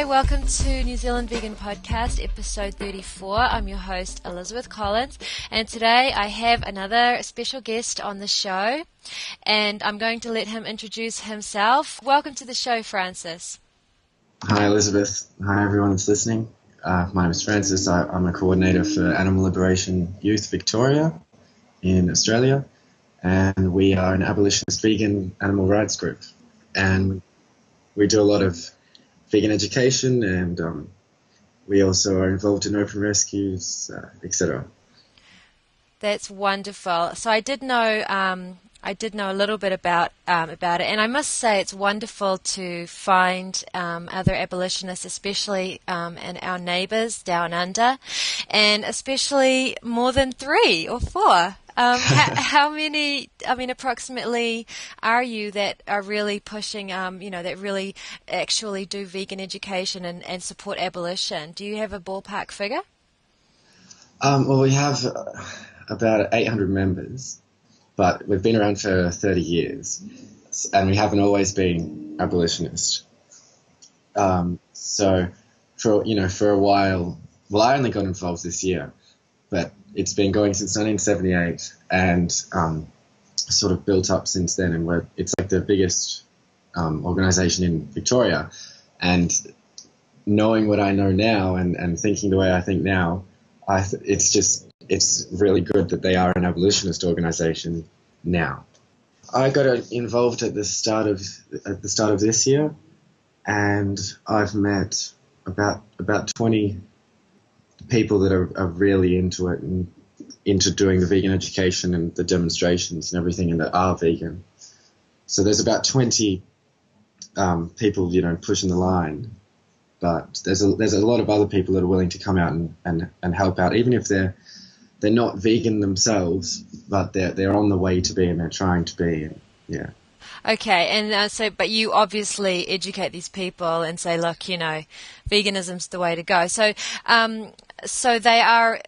Hi, welcome to New Zealand Vegan Podcast, episode 34. I'm your host, Elizabeth Collins, and today I have another special guest on the show, and I'm going to let him introduce himself. Welcome to the show, Francis. Hi, Elizabeth. Hi, everyone that's listening. Uh, my name is Francis. I, I'm a coordinator for Animal Liberation Youth Victoria in Australia, and we are an abolitionist vegan animal rights group. And we do a lot of vegan education, and um, we also are involved in open rescues, uh, etc. That's wonderful. So I did know. Um, I did know a little bit about um, about it, and I must say it's wonderful to find um, other abolitionists, especially um, in our neighbours down under, and especially more than three or four. Um, how, how, many? I mean, approximately are you that are really pushing? Um, you know, that really actually do vegan education and, and support abolition. Do you have a ballpark figure? Um, well, we have uh, about 800 members, but we've been around for 30 years, and we haven't always been abolitionist. Um, so, for you know, for a while, well, I only got involved this year, but it's been going since 1978 and um, sort of built up since then. And we're, it's like the biggest um, organization in Victoria. And knowing what I know now and, and thinking the way I think now, I th- it's just it's really good that they are an abolitionist organization now. I got involved at the start of at the start of this year, and I've met about about 20 people that are, are really into it and into doing the vegan education and the demonstrations and everything and that are vegan. So there's about 20 um, people, you know, pushing the line, but there's a there's a lot of other people that are willing to come out and, and, and help out, even if they're they're not vegan themselves, but they're they're on the way to be and they're trying to be. And, yeah. Okay, and uh, so, but you obviously educate these people and say, look, you know, veganism's the way to go. So, um, so they are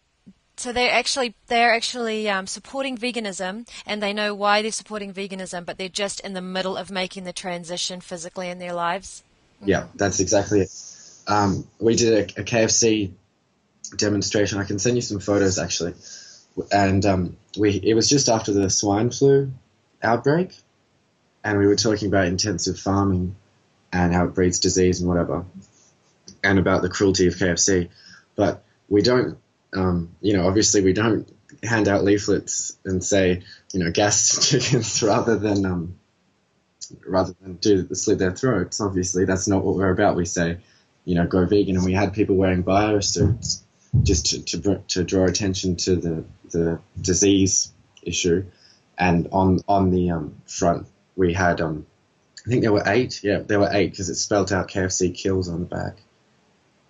so they're actually they're actually um, supporting veganism, and they know why they're supporting veganism, but they're just in the middle of making the transition physically in their lives. Yeah, that's exactly it. Um, we did a, a, KFC demonstration. I can send you some photos actually, and um, we it was just after the swine flu outbreak, and we were talking about intensive farming and how it breeds disease and whatever, and about the cruelty of KFC, but we don't, um, you know, obviously we don't hand out leaflets and say, you know, gas chickens rather than um, rather than do slit their throats. Obviously, that's not what we're about. We say, you know, go vegan, and we had people wearing biosuits just to to, to draw attention to the the disease issue, and on on the um, front we had um, I think there were eight. Yeah, there were eight because it spelled out KFC kills on the back.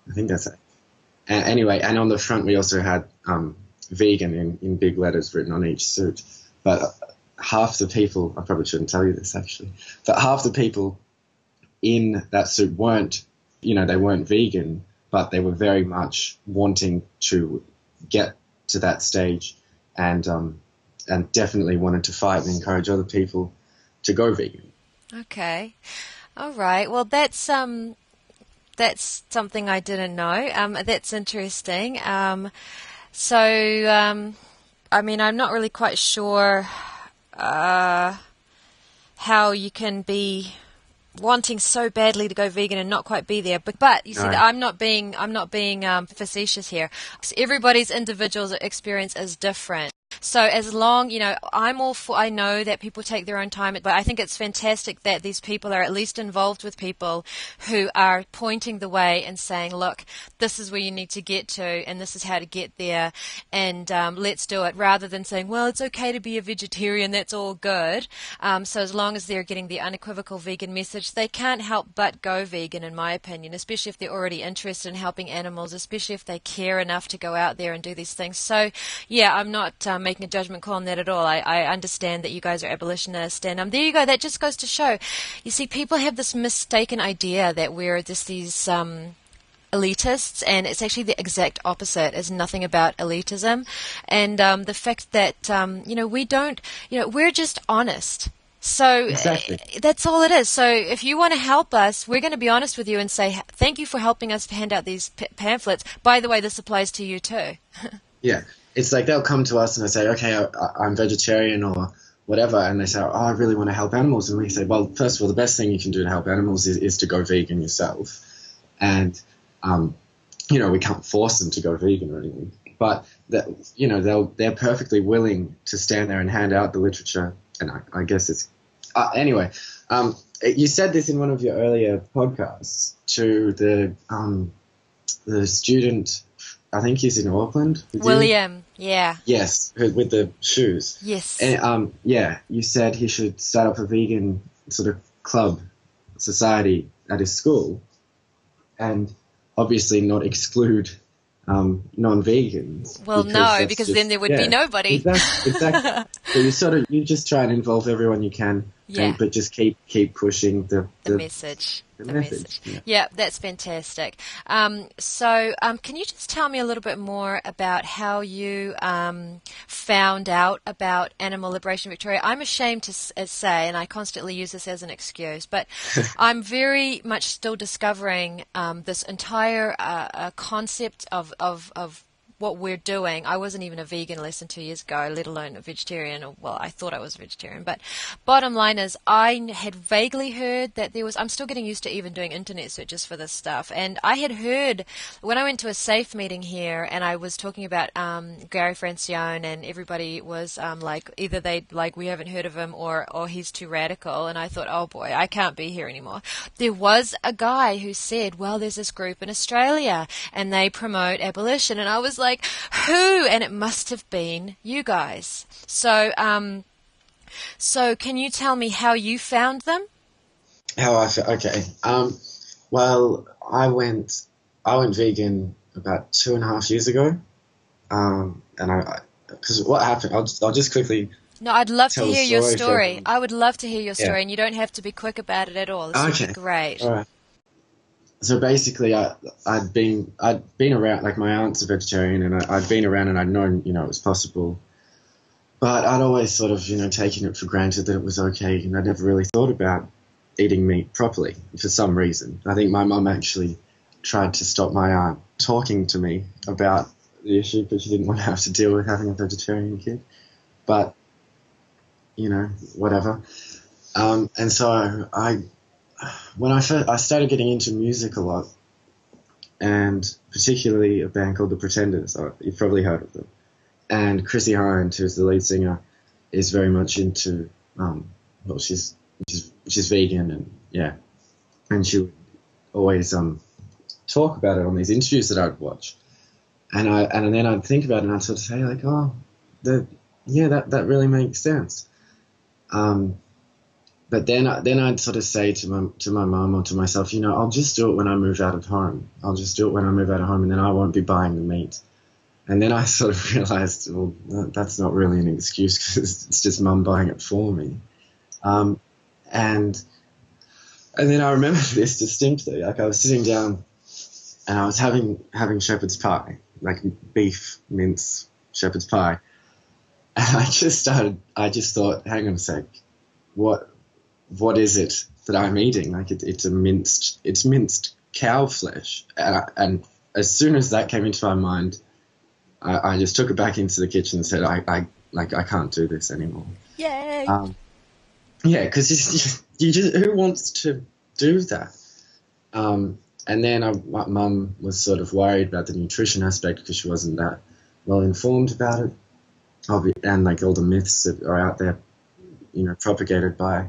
I think that's it anyway, and on the front we also had um, vegan in, in big letters written on each suit. But half the people, I probably shouldn't tell you this actually, but half the people in that suit weren't, you know, they weren't vegan, but they were very much wanting to get to that stage and um, and definitely wanted to fight and encourage other people to go vegan. Okay. All right. Well, that's um, that's something I didn't know. Um, that's interesting. Um, so, um, I mean, I'm not really quite sure uh, how you can be wanting so badly to go vegan and not quite be there. But, but you see, right. I'm not being I'm not being um, facetious here. Everybody's individual experience is different. So as long, you know, I'm all for, I know that people take their own time, but I think it's fantastic that these people are at least involved with people who are pointing the way and saying, look, this is where you need to get to and this is how to get there and um, let's do it rather than saying, well, it's okay to be a vegetarian, that's all good. Um, so as long as they're getting the unequivocal vegan message, they can't help but go vegan, in my opinion, especially if they're already interested in helping animals, especially if they care enough to go out there and do these things. So, yeah, I'm not um, making a judgment call on that at all. I, I understand that you guys are abolitionist, and um, there you go. That just goes to show. You see, people have this mistaken idea that we're just these. Um, elitists, and it's actually the exact opposite. It's nothing about elitism, and um, the fact that um, you know we don't, you know, we're just honest. So Exactly. uh, that's all it is. So if you want to help us, we're going to be honest with you and say thank you for helping us hand out these p- pamphlets. By the way, this applies to you too. Yeah, it's like they'll come to us and they say, okay, I, I'm vegetarian or whatever, and they say, oh, I really want to help animals, and we say, well, first of all, the best thing you can do to help animals is, is to go vegan yourself, and um, you know we can't force them to go vegan or anything, but that you know they'll they're perfectly willing to stand there and hand out the literature, and I, I guess it's uh, anyway. Um, you said this in one of your earlier podcasts to the um, the student. I think he's in Auckland. William, yeah, Yes, with the shoes. yes, And, um, yeah, you said he should start up a vegan sort of club society at his school, and obviously not exclude um, non-vegans. Well, because no, because just- then there would be nobody. Exactly. exactly. so you sort of you just try and involve everyone you can, Yeah. and, but just keep keep pushing the the message. the The message, message. yeah. that's fantastic. Um, so, um, can you just tell me a little bit more about how you um, found out about Animal Liberation Victoria? I'm ashamed to uh, say, and I constantly use this as an excuse, but I'm very much still discovering um, this entire uh, uh, concept of, of, of what we're doing. I wasn't even a vegan less than two years ago, let alone a vegetarian. Well, I thought I was a vegetarian. But bottom line is, I had vaguely heard that there was. I'm still getting used to even doing internet searches for this stuff. And I had heard when I went to a SAFE meeting here, and I was talking about um, Gary Francione, and everybody was um, like, either they like we haven't heard of him, or or he's too radical. And I thought, oh boy, I can't be here anymore. There was a guy who said, well, there's this group in Australia, and they promote abolition, and I was like, who? And it must have been you guys. So, um, so can you tell me how you found them? How I feel? Okay. Um, well, I went I went vegan about two and a half years ago, um, and I because what happened? I'll just, I'll just quickly. No, I'd love to Tell the hear your story, story. I would love to hear your story, Yeah. and you don't have to be quick about it at all. This would Okay. be great. All right. So basically, I I'd been I'd been around like my aunt's a vegetarian, and I, I'd been around and I'd known you know it was possible, but I'd always sort of you know taken it for granted that it was okay, and I never really thought about eating meat properly for some reason. I think my mum actually tried to stop my aunt talking to me about the issue, but she didn't want to have to deal with having a vegetarian kid. But you know, whatever. Um, and so I when I first, I started getting into music a lot, and particularly a band called The Pretenders. uh, You've probably heard of them. And Chrissie Hynde, who's the lead singer, is very much into. Um, well, she's she's she's vegan and yeah, and she would always um talk about it on these interviews that I'd watch, and I and then I'd think about it and I'd sort of say like, oh, the yeah, that that really makes sense. Um, but then, then I'd sort of say to my to my mum or to myself, you know, I'll just do it when I move out of home. I'll just do it when I move out of home, and then I won't be buying the meat. And then I sort of realized, well, that's not really an excuse because it's just mum buying it for me. Um, and and then I remember this distinctly. Like I was sitting down, and I was having having shepherd's pie, like beef mince shepherd's pie, and I just started. I just thought, hang on a sec, what what is it that I'm eating? Like it, it's a minced, it's minced cow flesh, and, I, and as soon as that came into my mind, I, I just took it back into the kitchen and said, I, I like I can't do this anymore. Yay! Um, yeah, because you, you just who wants to do that? Um, and then I, my mum was sort of worried about the nutrition aspect because she wasn't that well informed about it, and like all the myths that are out there, you know, propagated by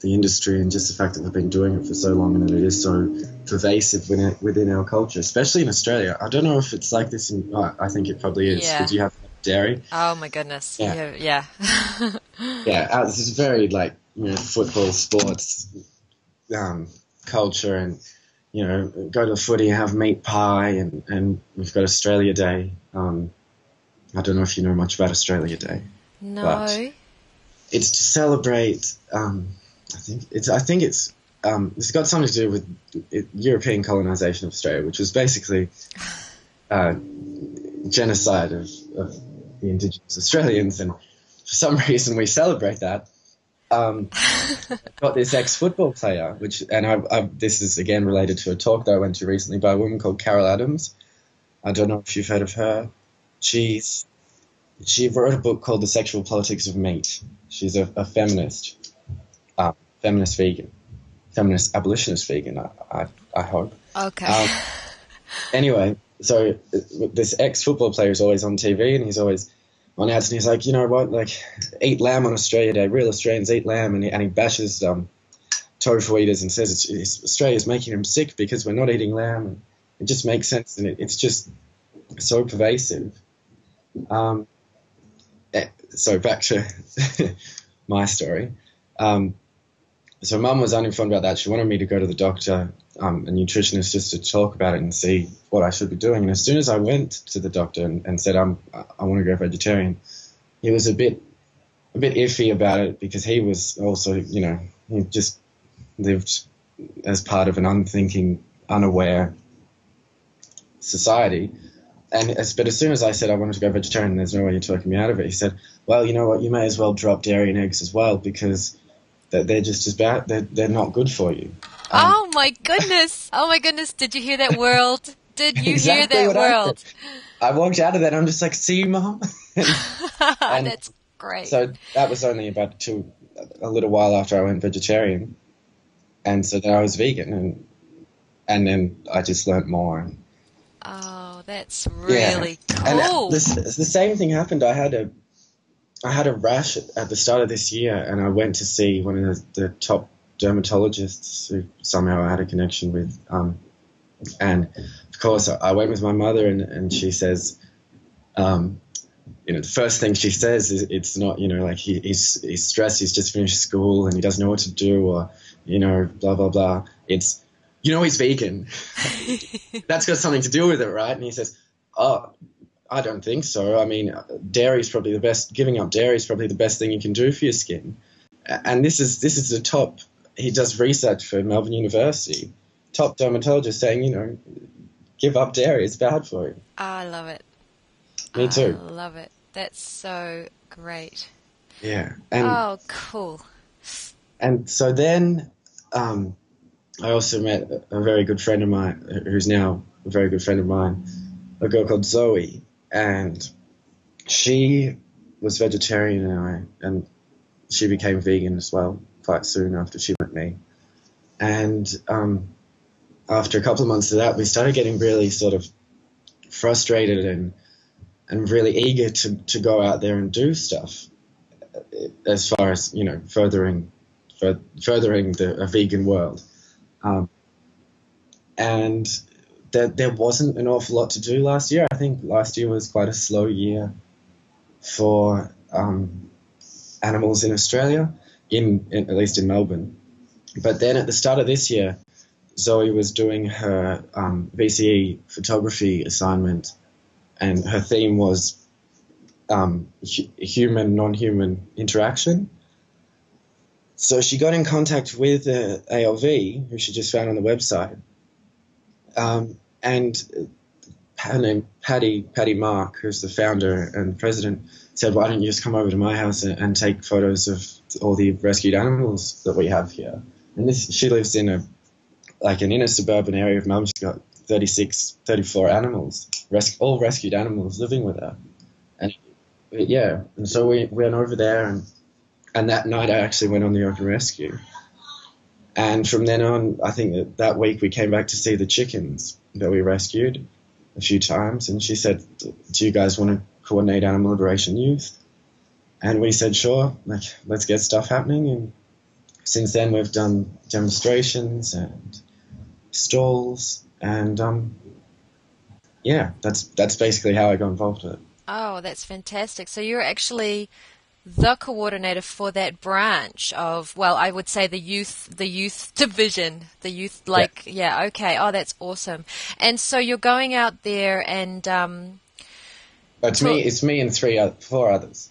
the industry, and just the fact that we've been doing it for so long and that it is so pervasive within, within our culture, especially in Australia. I don't know if it's like this in. oh, I think it probably is Yeah. because you have dairy. oh my goodness. Yeah. Yeah. yeah. yeah, uh, this is very like you know football, sports, um, culture, and you know go to footy, have meat pie, and and we've got Australia Day. Um, I don't know if you know much about Australia Day. no. But- It's to celebrate. Um, I think it's. I think it's. Um, it's got something to do with European colonization of Australia, which was basically uh, genocide of, of the indigenous Australians, and for some reason we celebrate that. um, got this ex-football player, which, and I, I, this is again related to a talk that I went to recently by a woman called Carol Adams. I don't know if you've heard of her. She's she wrote a book called The Sexual Politics of Meat. She's a, a feminist, uh, feminist vegan, feminist abolitionist vegan. I, I, I hope. Okay. Um, anyway, so this ex-football player is always on TV, and he's always on ads, and he's like, you know what, like, eat lamb on Australia Day. Real Australians eat lamb, and he, and he bashes um, tofu eaters and says it's, it's, Australia's making him sick because we're not eating lamb. And it just makes sense, and it, it's just so pervasive. Um, eh, so back to my story. Um, so mum was uninformed about that. She wanted me to go to the doctor, um, a nutritionist, just to talk about it and see what I should be doing. And as soon as I went to the doctor and, and said I'm, I want to go vegetarian, he was a bit, a bit iffy about it because he was also, you know, he just lived as part of an unthinking, unaware society. And as, but as soon as I said I wanted to go vegetarian, there's no way you're talking me out of it. He said, "Well, you know what? You may as well drop dairy and eggs as well because they're, they're just as bad. They're, they're not good for you." Um, oh my goodness! Oh my goodness! Did you hear that world? Did you exactly hear that world? I, I, walked out of that. I'm just like, "See you, mom." and That's great. So that was only about two, a little while after I went vegetarian, and so then I was vegan, and and then I just learnt more. Oh, that's really yeah. cool. And the same thing happened. I had a I had a rash at the start of this year, and I went to see one of the, the top dermatologists who somehow I had a connection with. Um, and of course, I went with my mother, and, and she says, um, you know, the first thing she says is it's not, you know, like he, he's, he's stressed, he's just finished school and he doesn't know what to do, or, you know, blah, blah, blah. It's, you know, he's vegan. That's got something to do with it, right? And he says, oh, I don't think so. I mean, dairy is probably the best. Giving up dairy is probably the best thing you can do for your skin. And this is this is the top. He does research for Melbourne University. Top dermatologist saying, you know, give up dairy. It's bad for you. I love it. Me too. I love it. That's so great. Yeah. And, oh, cool. And so then, um, I also met a very good friend of mine, who's now a very good friend of mine, a girl called Zoe, and she was vegetarian and I, and she became vegan as well quite soon after she met me. And um, after a couple of months of that, we started getting really sort of frustrated and and really eager to, to go out there and do stuff as far as you know furthering furthering the a vegan world. Um, and there, there wasn't an awful lot to do last year. I think last year was quite a slow year for um, animals in Australia, in, in, at least in Melbourne. But then at the start of this year, Zoe was doing her um, VCE photography assignment, and her theme was um, hu- human non-human interaction. So she got in contact with uh, ALV, who she just found on the website, um, and her Patty Patty Mark, who's the founder and president, said, "Why don't you just come over to my house and, and take photos of all the rescued animals that we have here?" And this, she lives in a like an inner suburban area of Melbourne. She's got 36, 34 animals, res- all rescued animals living with her, and yeah, and so we went over there and and that night I actually went on the open rescue. And from then on, I think that that week we came back to see the chickens that we rescued a few times. And she said, Do you guys want to coordinate Animal Liberation Youth? And we said, Sure, like, let's get stuff happening. And since then, we've done demonstrations and stalls. And um, yeah, that's, that's basically how I got involved with it. Oh, that's fantastic. So you're actually the coordinator for that branch of well i would say the youth the youth division the youth like yeah, yeah okay oh that's awesome. And so you're going out there and um it's me it's me and three four others.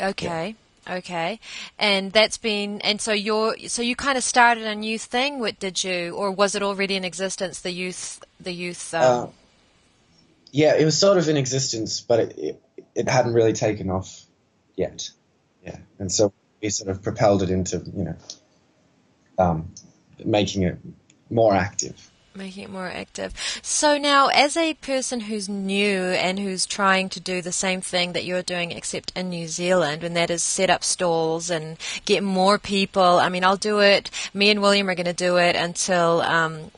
Okay yeah. okay. And that's been and so you're so you kind of started a new thing what did you or was it already in existence the youth the youth um... uh, yeah it was sort of in existence but it, it, it hadn't really taken off yet yeah, and so we sort of propelled it into you know um, making it more active making it more active. So now, as a person who's new and who's trying to do the same thing that you're doing, except in New Zealand, and that is set up stalls and get more people. I mean, I'll do it. Me and William are going to do it until. Um,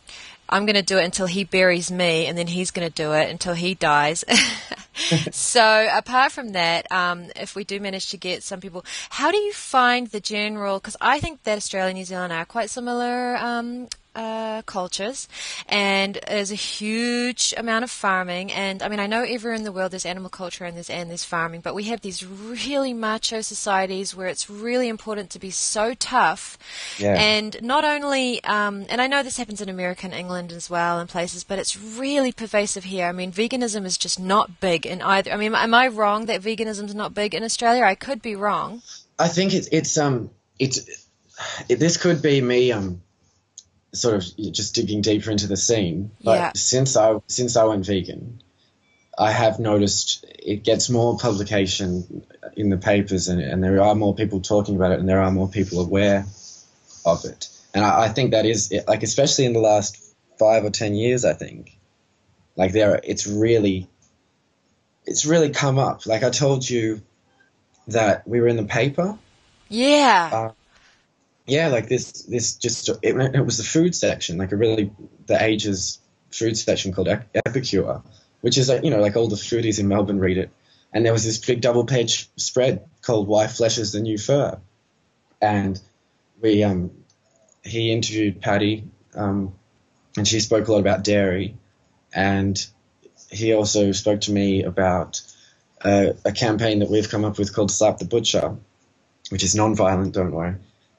I'm going to do it until he buries me, and then he's going to do it until he dies. so, apart from that, um, if we do manage to get some people, how do you find the general? Because I think that Australia and New Zealand are quite similar um, uh, cultures, and there's a huge amount of farming. And I mean, I know everywhere in the world there's animal culture and there's and there's farming, but we have these really macho societies where it's really important to be so tough. Yeah. And not only, um, and I know this happens in America and England as well, and places, but it's really pervasive here. I mean, veganism is just not big in either. I mean, am I wrong that veganism is not big in Australia? I could be wrong. I think it's it's um it's it, this could be me um sort of just digging deeper into the scene. But yeah. since I since I went vegan, I have noticed it gets more publication in the papers, and, and there are more people talking about it, and there are more people aware of it. And I, I think that is like especially in the last five or ten years, I think like there it's really it's really come up. Like I told you that we were in the paper. Yeah. Uh, yeah, like this, this just it, it, was the food section, like a really the Age's food section called Epicure, which is like you know like all the foodies in Melbourne read it, and there was this big double page spread called "Why Flesh is the New Fur," and we um he interviewed Patty um and she spoke a lot about dairy, and he also spoke to me about uh, a campaign that we've come up with called Slap the Butcher, which is non-violent, don't worry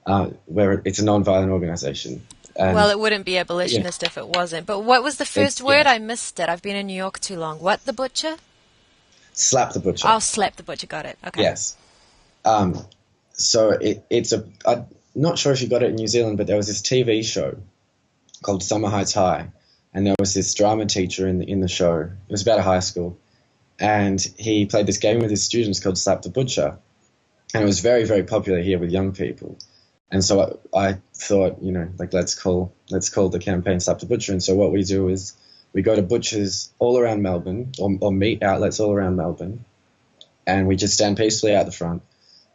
uh, where it's a non-violent organization. And well, it wouldn't be abolitionist yeah. if it wasn't. But what was the first it's, word? Yeah. I missed it. I've been in New York too long. What the butcher? Slap the butcher. I'll slap the butcher. Got it. Okay. Yes. Um, so it, it's a. I'm not sure if you got it in New Zealand, but there was this TV show called Summer Heights High, and there was this drama teacher in the, in the show. It was about a high school, and he played this game with his students called Slap the Butcher, and it was very very popular here with young people and so I, I, thought, you know, like let's call let's call the campaign Stop the Butcher. And so what we do is we go to butchers all around Melbourne or, or meat outlets all around Melbourne, and we just stand peacefully out the front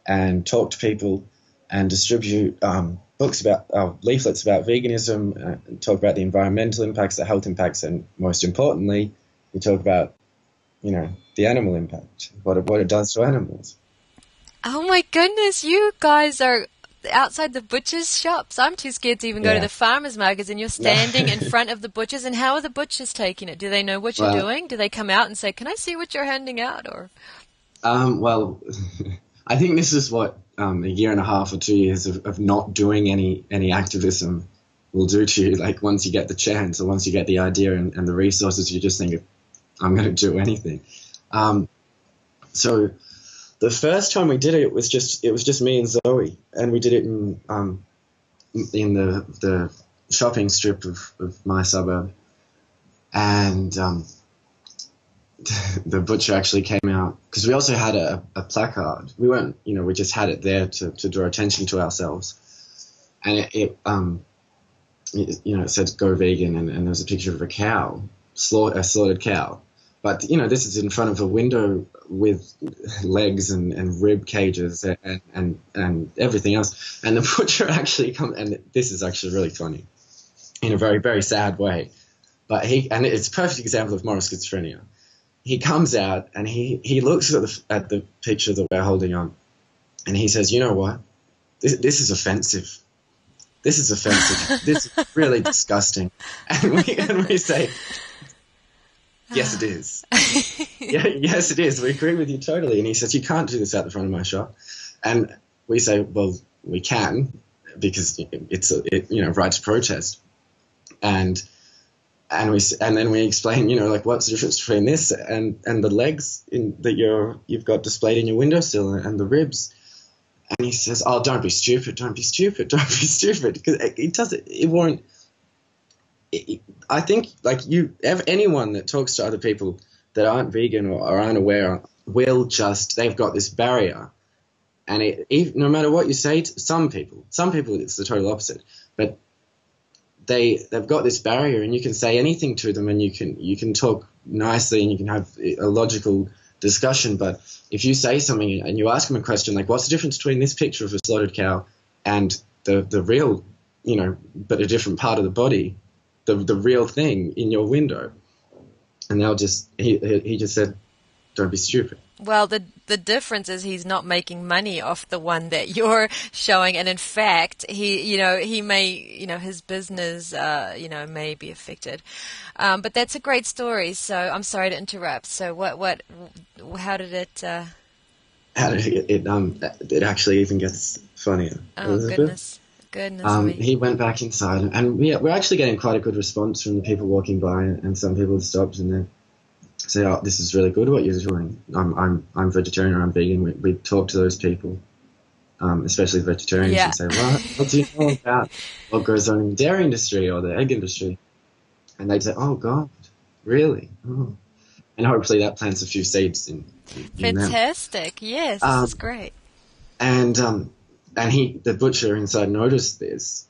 and talk to people and distribute um, books about uh, leaflets about veganism, uh, talk about the environmental impacts, the health impacts, and most importantly, we talk about you know the animal impact, what it, what it does to animals. Oh my goodness, you guys are outside the butchers' shops. I'm too scared to even go to the farmers' markets, and you're standing in front of the butchers. And how are the butchers taking it? Do they know what you're well, doing? Do they come out and say, "Can I see what you're handing out?" Or um, well, I think this is what um, a year and a half or two years of, of not doing any any activism will do to you. Like once you get the chance, or once you get the idea and, and the resources, you just think, "I'm going to do anything." Um, so the first time we did it, it was just it was just me and Zoe, and we did it in um, in the the shopping strip of, of my suburb, and um, the butcher actually came out because we also had a, a, placard. We weren't, you know, we just had it there to, to draw attention to ourselves, and it, it um, it, you know, it said "Go vegan," and, and there was a picture of a cow, slaught, a slaughtered cow, but you know, this is in front of a window with legs and, and rib cages and, and and everything else. And the butcher actually comes, and this is actually really funny, in a very very sad way. But he and it's a perfect example of moral schizophrenia. He comes out and he he looks at the at the picture that we're holding on, and he says, "You know what? This this is offensive." This is offensive. this is really disgusting. And we, and we say, Yes, it is. yeah, yes, it is. We agree with you totally. And he says, You can't do this out the front of my shop. And we say, Well, we can because it's a, it, you know right to protest. And and we and then we explain, you know, like what's the difference between this and and the legs in, that you're you've got displayed in your windowsill and the ribs. And he says, "Oh, don't be stupid! Don't be stupid! Don't be stupid!" Because it, it doesn't. It won't I think like you, anyone that talks to other people that aren't vegan or, or aren't aware will just they've got this barrier and it, no matter what you say to some people, some people it's the total opposite, but they they've got this barrier, and you can say anything to them, and you can you can talk nicely, and you can have a logical discussion. But if you say something and you ask them a question like, "What's the difference between this picture of a slaughtered cow and the the real, you know, but a different part of the body, the the real thing in your window?" And they'll just he he just said, "Don't be stupid." Well, the the difference is he's not making money off the one that you're showing, and in fact, he you know he may you know his business uh, you know may be affected. Um, but that's a great story. So I'm sorry to interrupt. So what what how did it? Uh... How did it? It um it actually even gets funnier. Oh Elizabeth. goodness. Goodness um, he went back inside, and we, we're actually getting quite a good response from the people walking by, and some people stopped and they say, "Oh, this is really good what you're doing." I'm I'm I'm vegetarian or I'm vegan. We, we talk to those people, um, especially vegetarians, yeah. and say, "Well, what do you know about what goes on in the dairy industry or the egg industry?" And they'd say, "Oh God, really?" Oh. And hopefully that plants a few seeds in. in Fantastic! Them. Yes, um, this is great. And um, and he, the butcher inside, noticed this,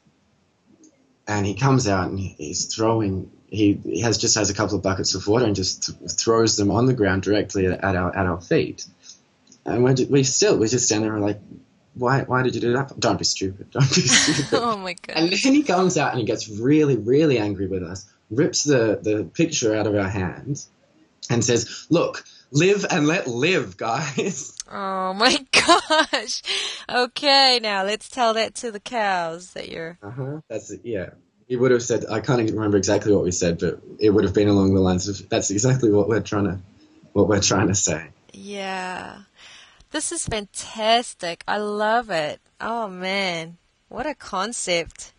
and he comes out and he's throwing he, he has just has a couple of buckets of water and just th- throws them on the ground directly at our at our feet. And we we still we just stand there and we're like, why why did you do that? Don't be stupid. Don't be stupid. oh my god! And then he comes out and he gets really really angry with us, rips the the picture out of our hands, and says, "Look, live and let live, guys." Oh my gosh! Okay, now let's tell that to the cows that you're. Uh huh. That's it. Yeah. He would have said, I can't even remember exactly what we said, but it would have been along the lines of, that's exactly what we're trying to, what we're trying to say. Yeah. This is fantastic. I love it. Oh man. What a concept.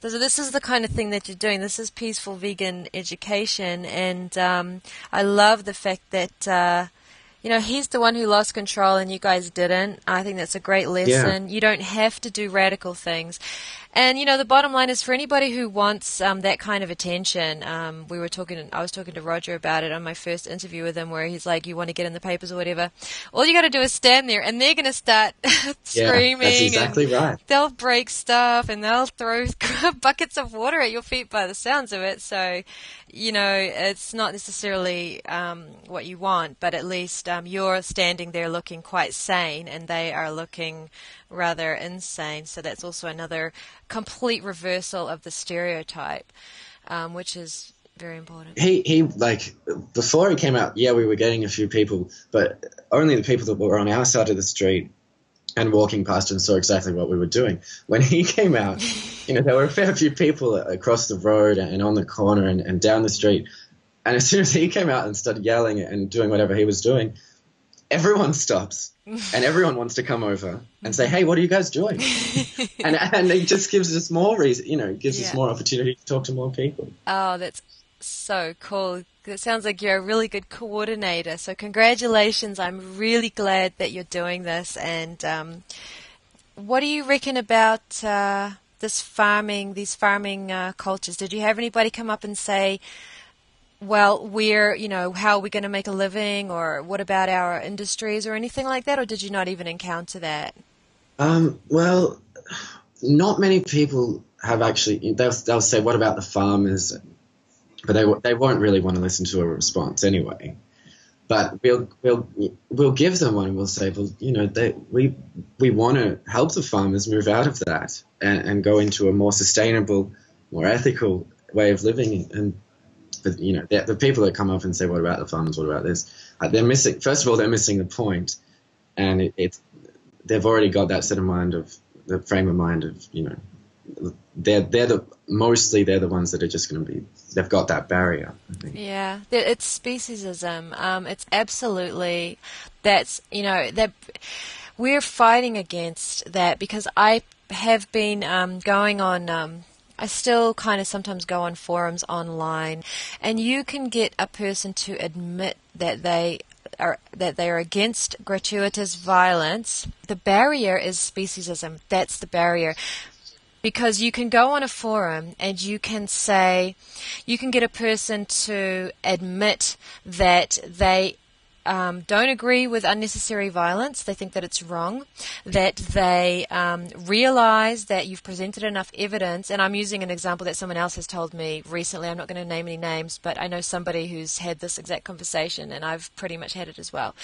This is the kind of thing that you're doing. This is peaceful vegan education, and um, I love the fact that uh, you know he's the one who lost control, and you guys didn't. I think that's a great lesson. Yeah. You don't have to do radical things, and you know, the bottom line is for anybody who wants um, that kind of attention. Um, we were talking. I was talking to Roger about it on my first interview with him, where he's like, "You want to get in the papers or whatever? All you got to do is stand there, and they're going to start screaming. Yeah, that's exactly right. They'll break stuff, and they'll throw buckets of water at your feet by the sounds of it. So, you know, it's not necessarily um, what you want, but at least um, you're standing there looking quite sane, and they are looking rather insane. So that's also another complete reversal of the stereotype, um, which is very important. He he like before he came out, yeah, we were getting a few people, but only the people that were on our side of the street and walking past and saw exactly what we were doing. When he came out, you know, there were a fair few people across the road and on the corner and, and down the street. And as soon as he came out and started yelling and doing whatever he was doing, everyone stops and everyone wants to come over and say, "Hey, what are you guys doing?" and and it just gives us more reason, you know, gives yeah. us more opportunity to talk to more people. Oh, that's so cool. It sounds like you're a really good coordinator. So congratulations! I'm really glad that you're doing this. And um, what do you reckon about uh, this farming, these farming uh, cultures? Did you have anybody come up and say? Well, we're, you know, how are we going to make a living or what about our industries or anything like that? Or did you not even encounter that? Um, well, not many people have actually, they'll, they'll say, what about the farmers? But they, they won't really want to listen to a response anyway. But we'll, we'll, we'll give them one and we'll say, well, you know, they, we, we want to help the farmers move out of that and, and go into a more sustainable, more ethical way of living. And but you know, the, people that come up and say, "What about the farmers? What about this?" They're missing. First of all, they're missing the point, and it, it's they've already got that set of mind of the frame of mind of you know, they're they're the mostly they're the ones that are just going to be they've got that barrier. Yeah, it's speciesism. Um, it's absolutely that's you know that we're fighting against that because I have been um, going on. Um, I still kind of sometimes go on forums online, and you can get a person to admit that they are that they are against gratuitous violence. The barrier is speciesism. That's the barrier. Because you can go on a forum and you can say, you can get a person to admit that they um, don't agree with unnecessary violence. They think that it's wrong. That they um, realize that you've presented enough evidence. And I'm using an example that someone else has told me recently. I'm not going to name any names, but I know somebody who's had this exact conversation, and I've pretty much had it as well.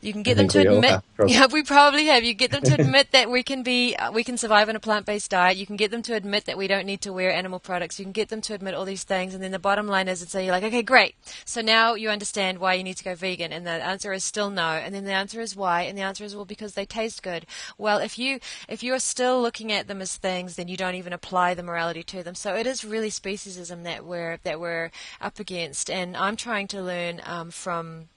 You can get them to admit. Yeah, we probably have. You get them to admit that we can be, uh, we can survive on a plant-based diet. You can get them to admit that we don't need to wear animal products. You can get them to admit all these things, and then the bottom line is, it's so you're like, okay, great. So now you understand why you need to go vegan, and the answer is still no. And then the answer is why, and the answer is well because they taste good. Well, if you if you're still looking at them as things, then you don't even apply the morality to them. So it is really speciesism that we're that we're up against, and I'm trying to learn um, from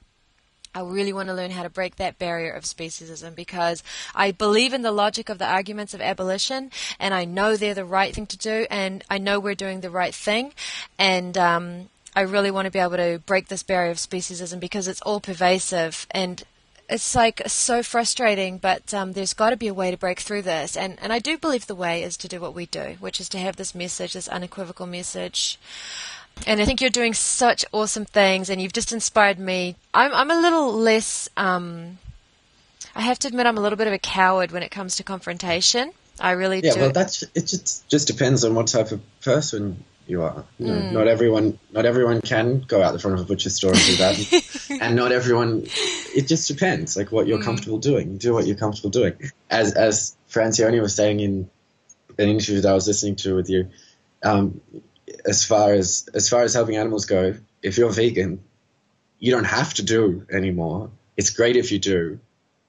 I really want to learn how to break that barrier of speciesism because I believe in the logic of the arguments of abolition and I know they're the right thing to do and I know we're doing the right thing and um, I really want to be able to break this barrier of speciesism because it's all pervasive and it's like so frustrating, but um, there's got to be a way to break through this. And, and I do believe the way is to do what we do, which is to have this message, this unequivocal message and I think you're doing such awesome things, and you've just inspired me. I'm I'm a little less. Um, I have to admit, I'm a little bit of a coward when it comes to confrontation. I really yeah, do. well, that's it. Just just depends on what type of person you are. You know, mm. Not everyone not everyone can go out the front of a butcher store and do that, and, and not everyone. It just depends, like what you're mm. comfortable doing. Do what you're comfortable doing. As as Francione was saying in an interview that I was listening to with you, um, as far as as far as helping animals go, if you're vegan, you don't have to do anymore. It's great if you do,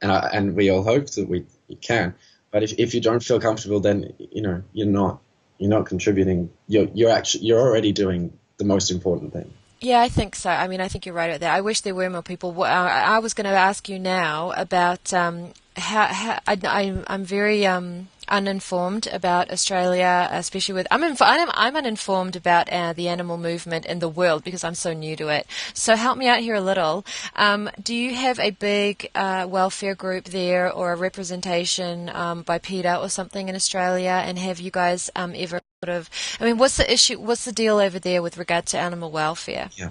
and I, and we all hope that we can. But if if you don't feel comfortable, then you know you're not you're not contributing. You're you're actually you're already doing the most important thing. Yeah, I think so. I mean, I think you're right about that. I wish there were more people. I was going to ask you now about um, how, how I, am very um, uninformed about Australia, especially with I'm inf- I'm, I'm uninformed about uh, the animal movement in the world because I'm so new to it. So help me out here a little. Um, do you have a big uh, welfare group there or a representation um, by PETA or something in Australia? And have you guys um, ever sort of? I mean, what's the issue? What's the deal over there with regard to animal welfare? Yeah.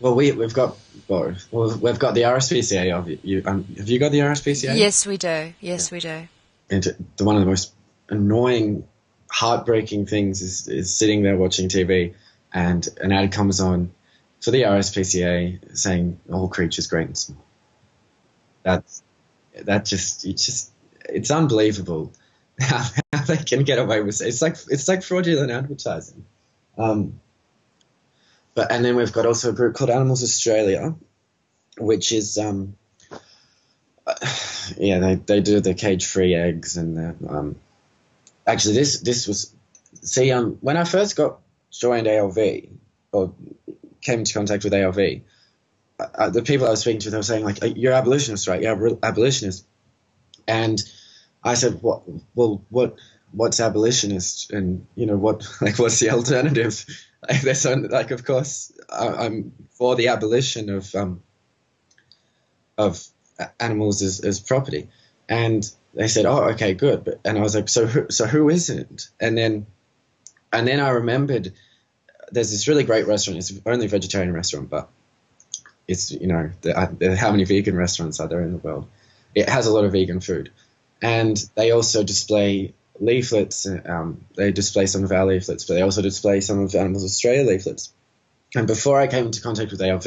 Well, we we've got both. Well, we've got the RSPCA. Have you, um, have you got the RSPCA? Yes, we do. Yes, yeah. we do and the, one of the most annoying, heartbreaking things is, is sitting there watching TV and an ad comes on for the RSPCA saying all creatures great and small. That's that just it's just it's unbelievable how, they can get away with it. It's like it's like fraudulent advertising. Um, but and then we've got also a group called Animals Australia, which is um, yeah, they they do the cage free eggs and the, um, actually this this was see um when I first got joined ALV or came into contact with ALV, uh, the people I was speaking to they were saying like you're abolitionist right? You're abolitionist, and I said what well what what's abolitionist and you know what like what's the alternative? Like, there's like of course I, am for the abolition of um of animals as, as property. And they said, "Oh, okay, good." But, and I was like, "So, who, so who isn't?" And then, and then I remembered there's this really great restaurant. It's only a vegetarian restaurant, but it's you know the, how many vegan restaurants are there in the world? It has a lot of vegan food, and they also display leaflets. Um, they display some of our leaflets, but they also display some of Animals Australia leaflets. And before I came into contact with ALV,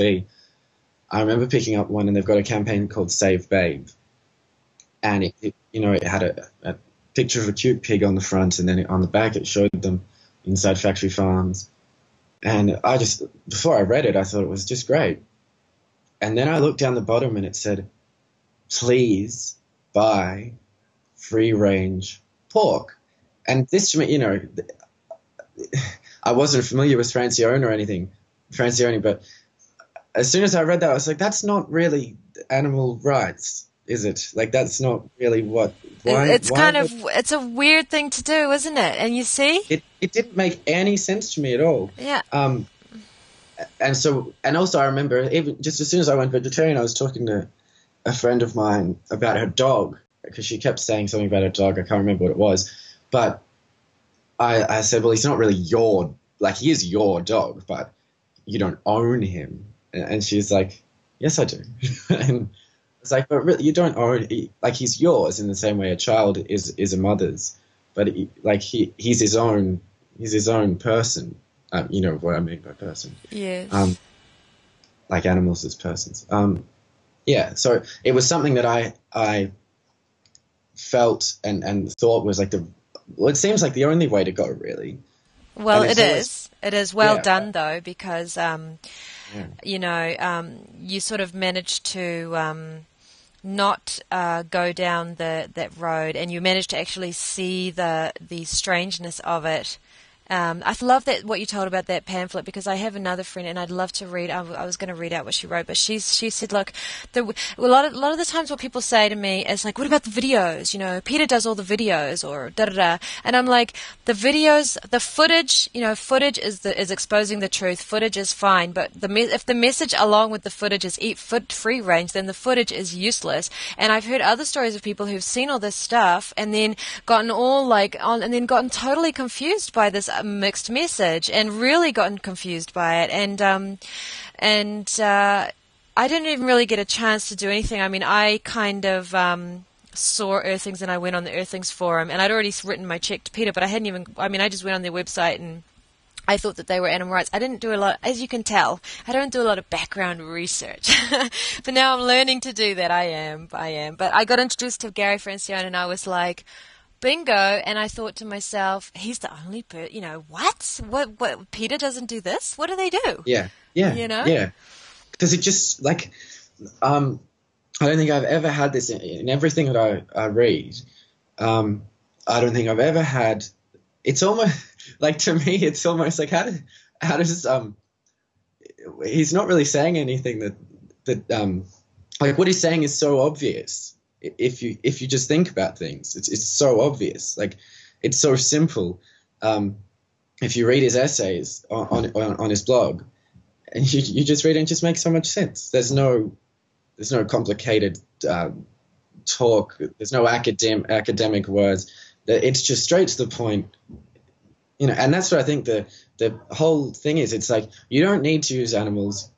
I remember picking up one, and they've got a campaign called Save Babe, and it, it you know it had a, a, picture of a cute pig on the front, and then on the back it showed them inside factory farms, and I just before I read it, I thought it was just great, and then I looked down the bottom and it said, "Please buy free range pork," and this to me, you know, I wasn't familiar with Francione or anything, Francione, but as soon as I read that, I was like, that's not really animal rights, is it? Like, that's not really what. Why, it's why kind of it's a weird thing to do, isn't it? And you see, it it didn't make any sense to me at all. Yeah. Um, and so and also I remember even just as soon as I went vegetarian, I was talking to a friend of mine about her dog because she kept saying something about her dog. I can't remember what it was, but I, I said, well, he's not really your like he is your dog, but you don't own him and she's like, yes, I do. and it's like, but really, you don't own. Like he's yours in the same way a child is is a mother's, but he, like he he's his own he's his own person. Um, you know what I mean by person. Yes. Um, like animals as persons. Um, yeah. So it was something that I I felt and and thought was like the. Well, it seems like the only way to go, really. Well, it always- is. It is well Yeah. done though, because um, Yeah. you know um, you sort of managed to um, not uh, go down the that road, and you managed to actually see the the strangeness of it. Um, I love that what you told about that pamphlet because I have another friend and I'd love to read. I, I was going to read out what she wrote, but she's she said, look, the, a lot of a lot of the times what people say to me is like, what about the videos? You know, Peter does all the videos or da da da, and I'm like, the videos, the footage, you know, footage is the is exposing the truth. Footage is fine, but the me- if the message along with the footage is eat foot free range, then the footage is useless. And I've heard other stories of people who've seen all this stuff and then gotten all like on and then gotten totally confused by this mixed message and really gotten confused by it and um and uh I didn't even really get a chance to do anything. I mean, I kind of um, saw Earthlings and I went on the Earthlings forum and I'd already written my check to Peter, but I hadn't even. I mean, I just went on their website and I thought that they were animal rights. I didn't do a lot, as you can tell, I don't do a lot of background research. but now I'm learning to do that. I am, I am. But I got introduced to Gary Francione and I was like, bingo. And I thought to myself, he's the only per, you know, what? What, what, Peter doesn't do this? What do they do? Yeah, yeah, You know? yeah. Because it just like, um, I don't think I've ever had this in, in everything that I, I read. Um, I don't think I've ever had. It's almost like to me, it's almost like how does how does um, he's not really saying anything that that um, like what he's saying is so obvious. If you if you just think about things, it's it's so obvious. Like it's so simple. Um, if you read his essays on on, on his blog, and you, you just read it and it just makes so much sense. There's no there's no complicated uh, talk. There's no academic academic words. It's just straight to the point. You know, and that's what I think the the whole thing is. It's like you don't need to use animals,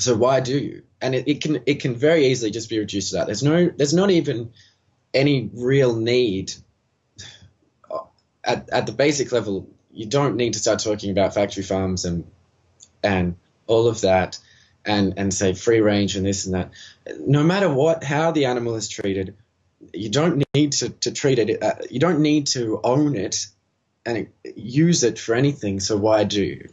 so why do you? And it, it can it can very easily just be reduced to that. There's no there's not even any real need at at the basic level. You don't need to start talking about factory farms and and all of that and and say free range and this and that no matter what how the animal is treated you don't need to, to treat it uh, you don't need to own it and use it for anything so why do you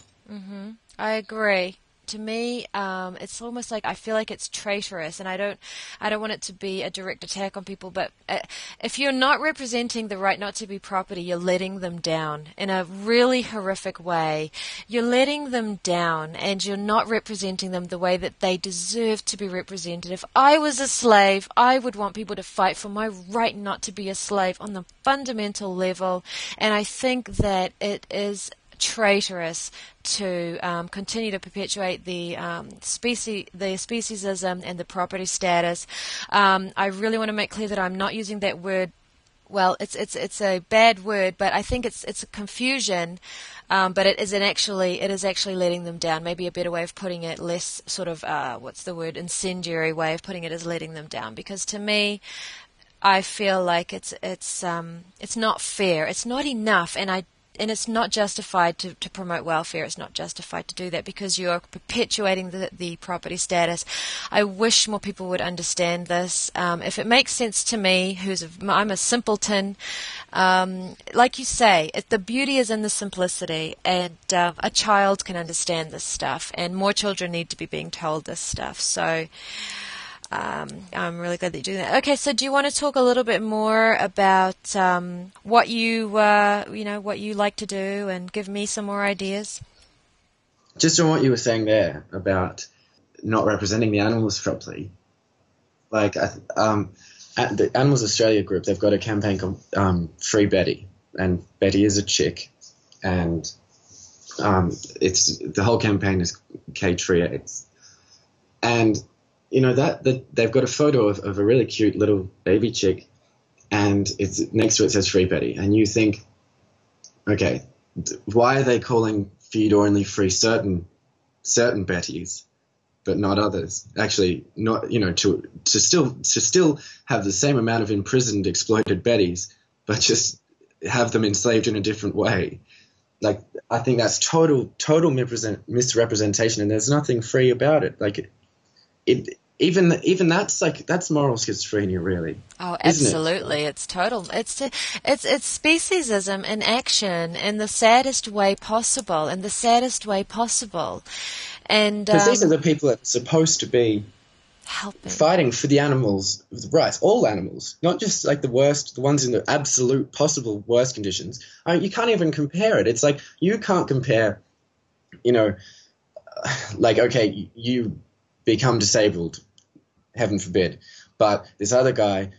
I agree. To me, um, it's almost like I feel like it's traitorous, and I don't, I don't want it to be a direct attack on people. But uh, if you're not representing the right not to be property, you're letting them down in a really horrific way. You're letting them down, and you're not representing them the way that they deserve to be represented. If I was a slave, I would want people to fight for my right not to be a slave on the fundamental level, and I think that it is traitorous to um, continue to perpetuate the um, species, the speciesism and the property status. Um, I really want to make clear that I'm not using that word. Well, it's it's it's a bad word, but I think it's it's a confusion. Um, but it isn't actually it is actually letting them down. Maybe a better way of putting it, less sort of uh, what's the word, incendiary way of putting it is letting them down. Because to me, I feel like it's it's um it's not fair. It's not enough, and I and it's not justified to, to promote welfare. It's not justified to do that because you're perpetuating the, the property status. I wish more people would understand this. Um, if it makes sense to me, who's a, I'm a simpleton, um, like you say, it, the beauty is in the simplicity, and uh, a child can understand this stuff, and more children need to be being told this stuff. So. Um, I'm really glad that you're doing that. Okay, so do you want to talk a little bit more about um, what you, uh, you know, what you like to do, and give me some more ideas? just on what you were saying there about not representing the animals properly like um, at the animals australia group they've got a campaign called um, free betty and betty is a chick and um, it's the whole campaign is cage free eggs and you know that, that they've got a photo of, of a really cute little baby chick and it's next to it says free betty and you think okay why are they calling feed only free certain certain betties but not others. Actually, not you know to to still to still have the same amount of imprisoned, exploited Bettys, but just have them enslaved in a different way. Like I think that's total total misrepresentation, and there's nothing free about it. Like it, even even that's like that's moral schizophrenia, really. Oh, absolutely! It? It's total. It's it's it's speciesism in action in the saddest way possible, in the saddest way possible, and because um, these are the people that are supposed to be helping fighting for the animals rights all animals not just like the worst the ones in the absolute possible worst conditions I mean, you can't even compare it it's like you can't compare you know like okay you become disabled heaven forbid. But this other guy,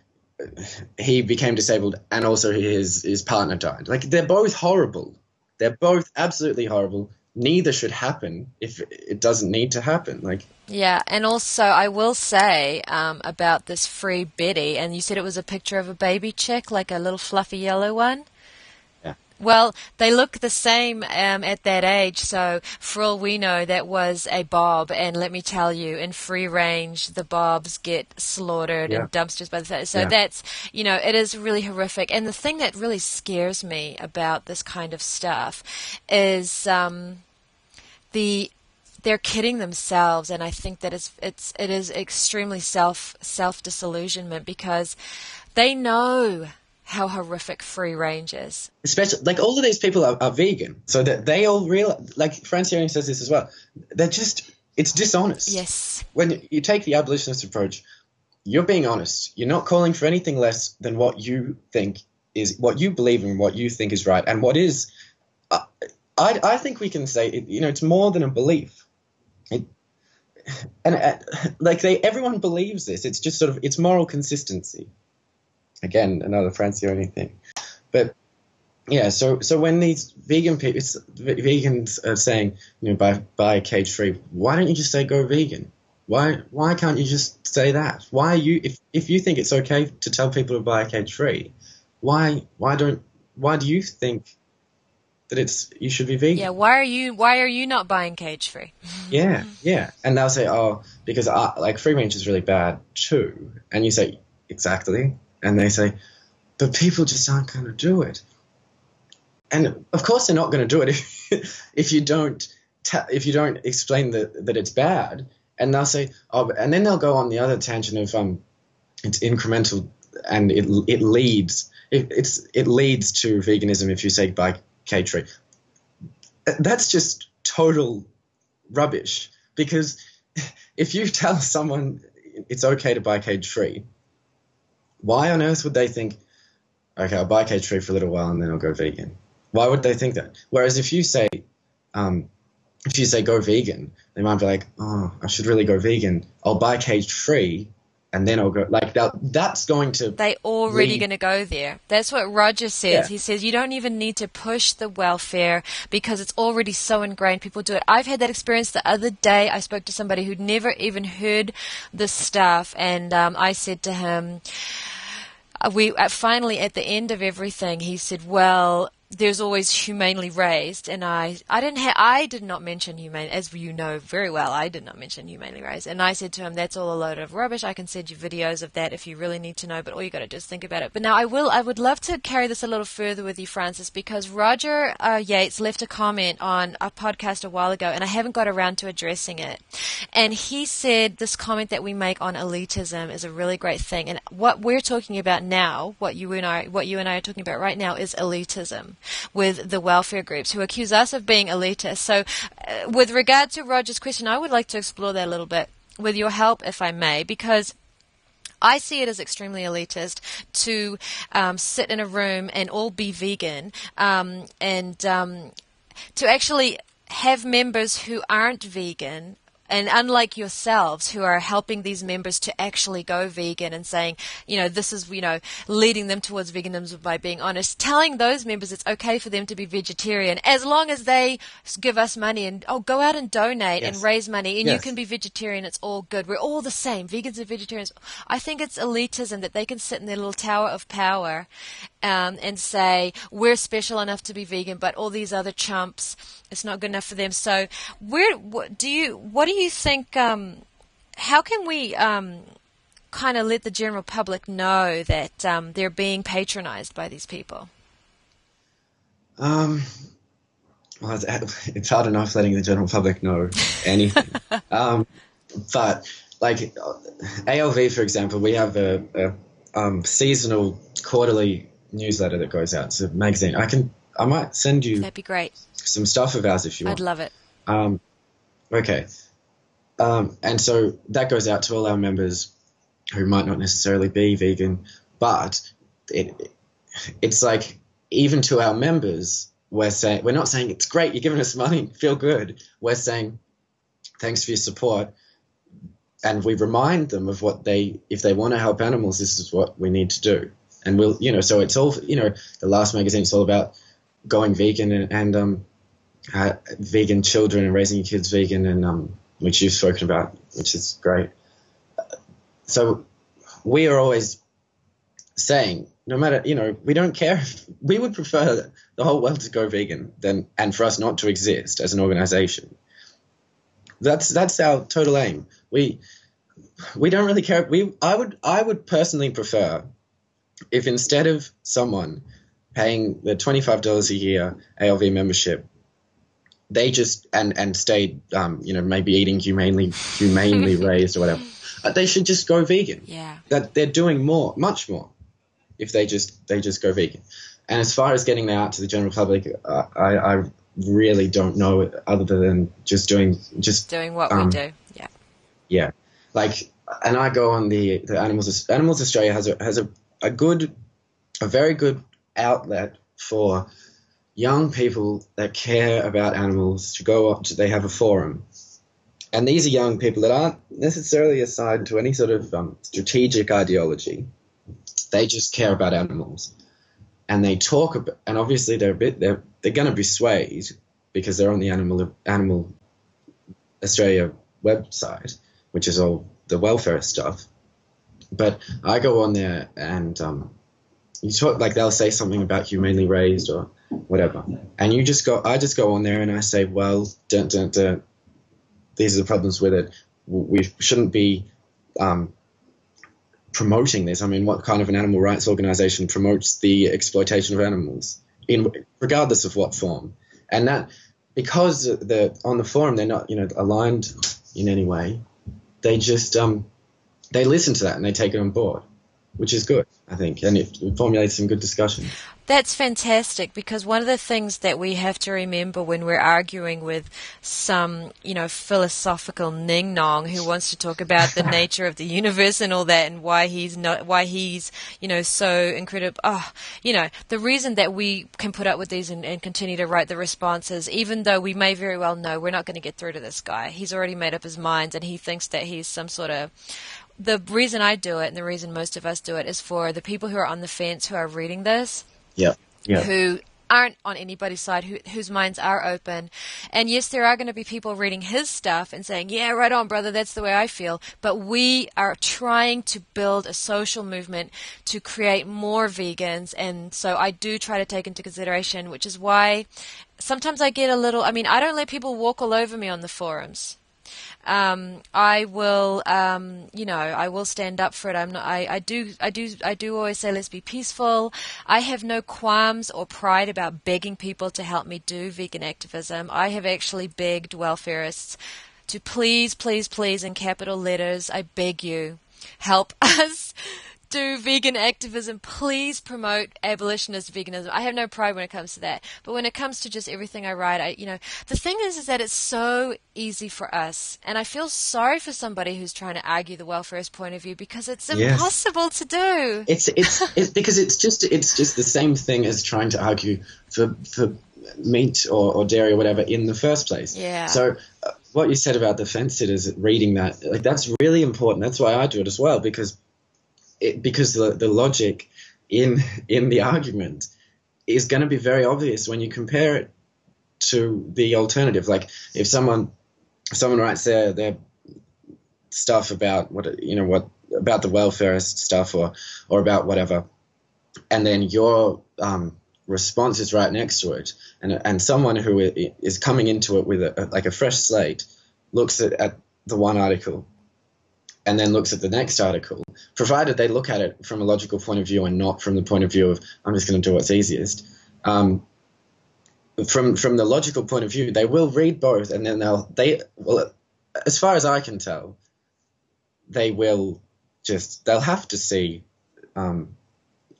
he became disabled, and also his his partner died. Like they're both horrible. They're both absolutely horrible. Neither should happen if it doesn't need to happen. Like yeah, and also I will say um, about this free Betty, and you said it was a picture of a baby chick, like a little fluffy yellow one. Well, they look the same um, at that age, so for all we know, that was a bob. And let me tell you, in free range, the bobs get slaughtered yeah. in dumpsters by the so yeah. that's you know it is really horrific. And the thing that really scares me about this kind of stuff is um, the they're kidding themselves, and I think that it's it's it is extremely self self disillusionment because they know how horrific free range is. Especially, like all of these people are, are vegan, so that they all realize. Like Francione says this as well. They're just it's dishonest. Yes. When you take the abolitionist approach, you're being honest. You're not calling for anything less than what you think is what you believe in, what you think is right, and what is. Uh, I I think we can say it, you know it's more than a belief. It, and uh, like they everyone believes this. It's just sort of it's moral consistency again another Francione thing. But yeah, so so when these vegan people, vegans are saying, you know, buy buy cage free, why don't you just say go vegan? Why why can't you just say that? Why are you if if you think it's okay to tell people to buy cage free, why why don't why do you think that it's you should be vegan? Yeah, why are you why are you not buying cage free? yeah, yeah, and they'll say, oh, because I, like free range is really bad too, and you say exactly and they say, but people just aren't going to do it. And of course, they're not going to do it if, if you don't ta- if you don't explain that that it's bad. And they'll say, oh, and then they'll go on the other tangent of um, it's incremental and it it leads it, it's it leads to veganism if you say buy cage free. That's just total rubbish because if you tell someone it's okay to buy cage free why on earth would they think, okay, I'll buy cage free for a little while and then I'll go vegan? Why would they think that? Whereas if you say, um, if you say go vegan, they might be like, oh, I should really go vegan. I'll buy cage free and then I'll go like that. That's going to they already going to go there. That's what Roger says. Yeah. He says you don't even need to push the welfare because it's already so ingrained. People do it. I've had that experience the other day. I spoke to somebody who'd never even heard the stuff, and um, I said to him uh, we uh, finally at the end of everything he said well there's always humanely raised, and I, I didn't ha- I did not mention humane, as you know very well. I did not mention humanely raised, and I said to him, "That's all a load of rubbish. I can send you videos of that if you really need to know, but all you got to do is think about it." But now I will, I would love to carry this a little further with you, Francis, because Roger uh, Yates left a comment on a podcast a while ago, and I haven't got around to addressing it. And he said this comment that we make on elitism is a really great thing, and what we're talking about now, what you and I, what you and I are talking about right now, is elitism with the welfare groups who accuse us of being elitist. So, uh, with regard to Roger's question, I would like to explore that a little bit with your help, if I may, because I see it as extremely elitist to um, sit in a room and all be vegan um, and um, to actually have members who aren't vegan and unlike yourselves who are helping these members to actually go vegan and saying, you know, this is, you know, leading them towards veganism by being honest, telling those members it's okay for them to be vegetarian as long as they give us money and, oh, go out and donate yes. and raise money and yes. you can be vegetarian. It's all good. We're all the same. Vegans and vegetarians. I think it's elitism that they can sit in their little tower of power um, and say we're special enough to be vegan, but all these other chumps, it's not good enough for them. So, where what do you what do you think? Um, how can we um, kind of let the general public know that um, they're being patronized by these people? Um, well, it's hard enough letting the general public know anything. um, but like ALV, for example, we have a, a um, seasonal quarterly newsletter that goes out. It's a magazine. I can, I might send you. That'd be great. Some stuff of ours if you want. I'd love it. Um, okay. Um, and so that goes out to all our members who might not necessarily be vegan, but it, it's like even to our members, we're saying we're not saying it's great, you're giving us money, feel good. We're saying thanks for your support, and we remind them of what they if they want to help animals, this is what we need to do. And we'll you know so it's all you know the last magazine is all about going vegan and, and um, vegan children and raising your kids vegan and um, which you've spoken about, which is great. So we are always saying no matter you know we don't care we would prefer the whole world to go vegan than and for us not to exist as an organization. That's that's our total aim. We we don't really care. We i would i would personally prefer if instead of someone paying the $25 a year alv membership they just and and stayed um, you know maybe eating humanely humanely raised or whatever uh, they should just go vegan yeah that they're doing more much more if they just they just go vegan. And as far as getting that out to the general public, uh, I, I really don't know other than just doing just doing what um, we do. Yeah. Yeah. Like, and I go on the the Animals Animals Australia has a has a a good, a very good outlet for young people that care about animals to go up to. They have a forum. And these are young people that aren't necessarily assigned to any sort of um, strategic ideology they just care about animals, and they talk about. And obviously, they're a bit they're they're going to be swayed because they're on the animal animal Australia website, which is all the welfare stuff. But I go on there and um, you talk like they'll say something about humanely raised or whatever, and you just go. I just go on there and I say, well, dun, dun, dun, these are the problems with it. We shouldn't be um, promoting this? I mean, what kind of an animal rights organization promotes the exploitation of animals, in regardless of what form? And that because the on the forum they're not you know aligned in any way, they just um, they listen to that and they take it on board, which is good, I think, and it formulates some good discussion. That's fantastic because one of the things that we have to remember when we're arguing with some, you know, philosophical ning nong who wants to talk about the nature of the universe and all that and why he's not, why he's, you know, so incredible. Oh, you know, the reason that we can put up with these and, and continue to write the responses, even though we may very well know we're not going to get through to this guy. He's already made up his mind and he thinks that he's some sort of the reason I do it and the reason most of us do it is for the people who are on the fence who are reading this yeah. Yeah. Who aren't on anybody's side, who, whose minds are open. And yes, there are going to be people reading his stuff and saying, yeah, right on, brother, that's the way I feel. But we are trying to build a social movement to create more vegans. And so I do try to take into consideration, which is why sometimes I get a little, I mean, I don't let people walk all over me on the forums um, I will, um, you know, I will stand up for it. I'm not, I, I do, I do, I do always say let's be peaceful. I have no qualms or pride about begging people to help me do vegan activism. I have actually begged welfareists to please, please, please, in capital letters, I beg you, help us do vegan activism. Please promote abolitionist veganism. I have no pride when it comes to that, but when it comes to just everything I write, I, you know, the thing is, is that it's so easy for us, and I feel sorry for somebody who's trying to argue the welfarist point of view because it's impossible yes. to do. It's, it's it's because it's just it's just the same thing as trying to argue for for meat or, or dairy or whatever in the first place. Yeah. So. Uh, what you said about the fence sitters reading that, like that's really important. That's why I do it as well because it, because the, the logic in in the argument is going to be very obvious when you compare it to the alternative. Like if someone someone writes their their stuff about what you know what about the welfarist stuff or or about whatever, and then your um, response is right next to it, and and someone who is coming into it with a, like a fresh slate looks at, at the one article and then looks at the next article, provided they look at it from a logical point of view and not from the point of view of I'm just going to do what's easiest. Um, from from the logical point of view, they will read both, and then they'll they well, as far as I can tell, they will just they'll have to see um,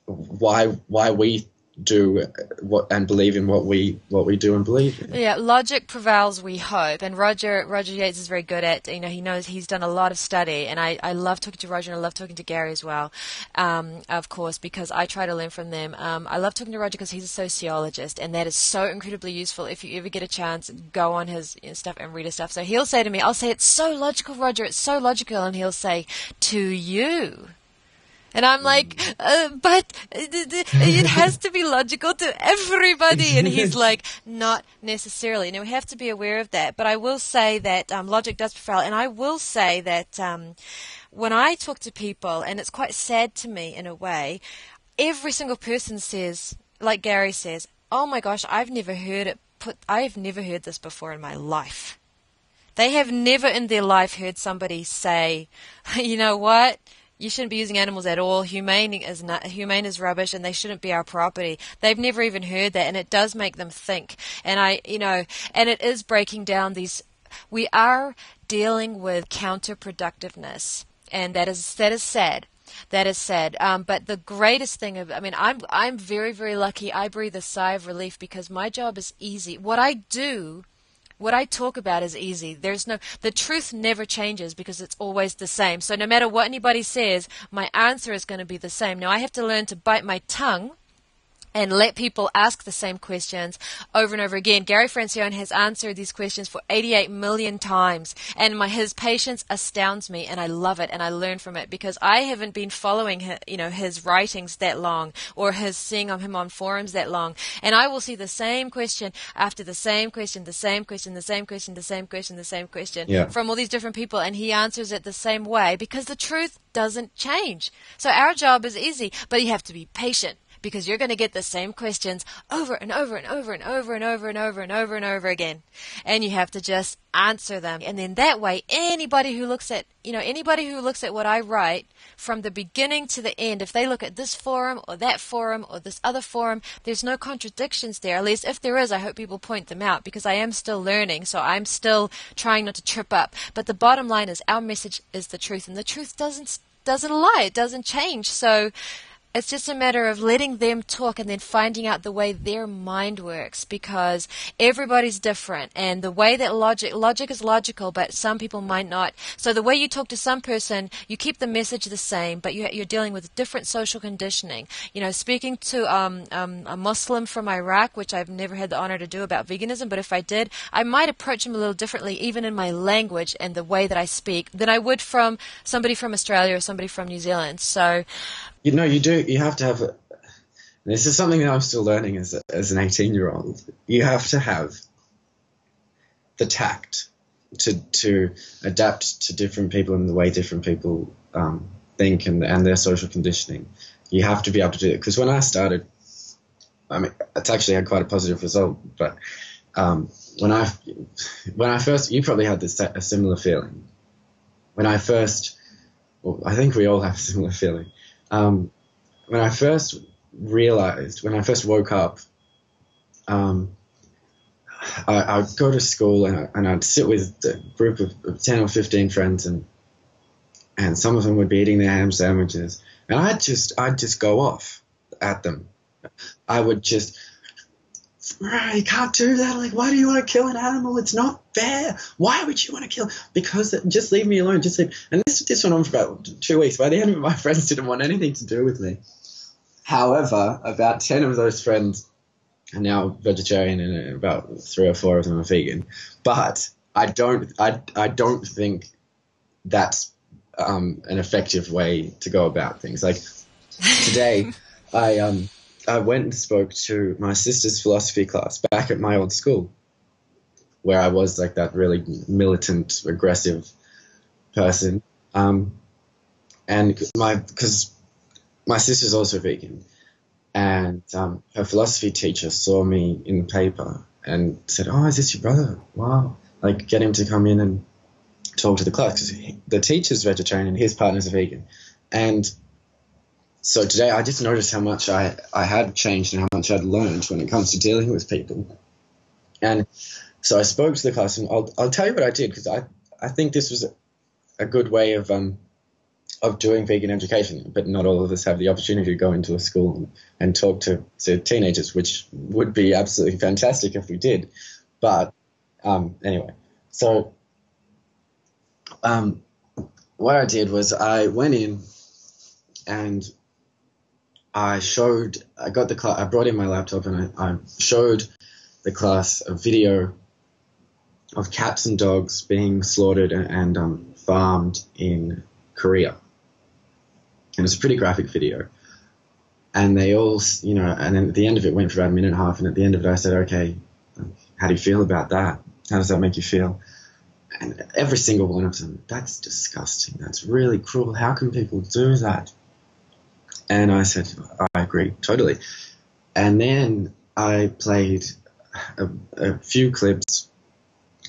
why why we do what and believe in what we what we do and believe in. Yeah, logic prevails, we hope. And Roger Roger Yates is very good at you know he knows he's done a lot of study, and I, I love talking to Roger and I love talking to Gary as well, um, of course because I try to learn from them. Um, I love talking to Roger because he's a sociologist, and that is so incredibly useful. If you ever get a chance, go on his you know, stuff and read his stuff. So he'll say to me, I'll say it's so logical, Roger, it's so logical, and he'll say to you and I'm like, uh, but it has to be logical to everybody. And he's like, not necessarily. Now we have to be aware of that. But I will say that um, logic does prevail. And I will say that um, when I talk to people, and it's quite sad to me in a way, every single person says, like Gary says, oh my gosh, I've never heard it put, I've never heard this before in my life. They have never in their life heard somebody say, you know what? You shouldn't be using animals at all. Humane is not, humane is rubbish, and they shouldn't be our property. They've never even heard that, and it does make them think. And I, you know, and it is breaking down these. We are dealing with counterproductiveness, and that is that is sad. That is sad. Um, but the greatest thing of, I mean, I'm I'm very very lucky. I breathe a sigh of relief because my job is easy. What I do what I talk about is easy. There's no, the truth never changes because it's always the same. So no matter what anybody says, my answer is going to be the same. Now I have to learn to bite my tongue and let people ask the same questions over and over again. Gary Francione has answered these questions for 88 million times, and my, his patience astounds me, and I love it, and I learn from it because I haven't been following his, you know his writings that long or his seeing him on forums that long, and I will see the same question after the same question, the same question, the same question, the same question, the same question yeah. from all these different people, and he answers it the same way because the truth doesn't change. So our job is easy, but you have to be patient because you're going to get the same questions over and over and over and over and over and over and over and over again. And you have to just answer them. And then that way, anybody who looks at, you know, anybody who looks at what I write from the beginning to the end, if they look at this forum or that forum or this other forum, there's no contradictions there. At least if there is, I hope people point them out because I am still learning. So I'm still trying not to trip up. But the bottom line is our message is the truth and the truth doesn't doesn't lie. It doesn't change. So it's just a matter of letting them talk and then finding out the way their mind works because everybody's different and the way that logic logic is logical but some people might not. So the way you talk to some person you keep the message the same but you, are dealing with different social conditioning. You know speaking to um, um, a muslim from iraq which i've never had the honor to do about veganism but if i did i might approach him a little differently even in my language and the way that i speak than i would from somebody from australia or somebody from new zealand. So you know, you do. You have to have. This is something that I'm still learning as a, as an 18 year old. You have to have the tact to to adapt to different people and the way different people um, think and and their social conditioning. You have to be able to do it because when I started, I mean, it's actually had quite a positive result. But um, when I when I first, you probably had this a similar feeling. When I first, well, I think we all have a similar feeling um, when I first realized, when I first woke up, um, I, would go to school and, I, and I'd sit with a group of, of 10 or 15 friends and and some of them would be eating their ham sandwiches and I'd just I'd just go off at them. I would just you can't do that. Like, why do you want to kill an animal? It's not fair. Why would you want to kill? Because just leave me alone. Just leave. And this this went on for about two weeks. By the end of it, my friends didn't want anything to do with me. However, about ten of those friends are now vegetarian, and about three or four of them are vegan. But I don't I I don't think that's um, an effective way to go about things. Like today, I um I went and spoke to my sister's philosophy class back at my old school, where I was like that really militant, aggressive person. Um, and my because my sister's also vegan, and um, her philosophy teacher saw me in the paper and said, "Oh, is this your brother? Wow!" Like, get him to come in and talk to the class because the teacher's vegetarian and his partner's a vegan, and so today I just noticed how much I, I had changed and how much I'd learned when it comes to dealing with people. And so I spoke to the class, and I'll, I'll tell you what I did because I, I think this was a, good way of um, of doing vegan education, but not all of us have the opportunity to go into a school and, and talk to, to teenagers, which would be absolutely fantastic if we did. But um, anyway, so um, what I did was I went in and I showed, I got the class, I brought in my laptop and I, I showed the class a video of cats and dogs being slaughtered and, and um, farmed in Korea. And it's a pretty graphic video. And they all, you know, and then at the end of it went for about a minute and a half. And at the end of it, I said, okay, how do you feel about that? How does that make you feel? And every single one of them, that's disgusting. That's really cruel. How can people do that? And I said, I agree, totally. And then I played a, a few clips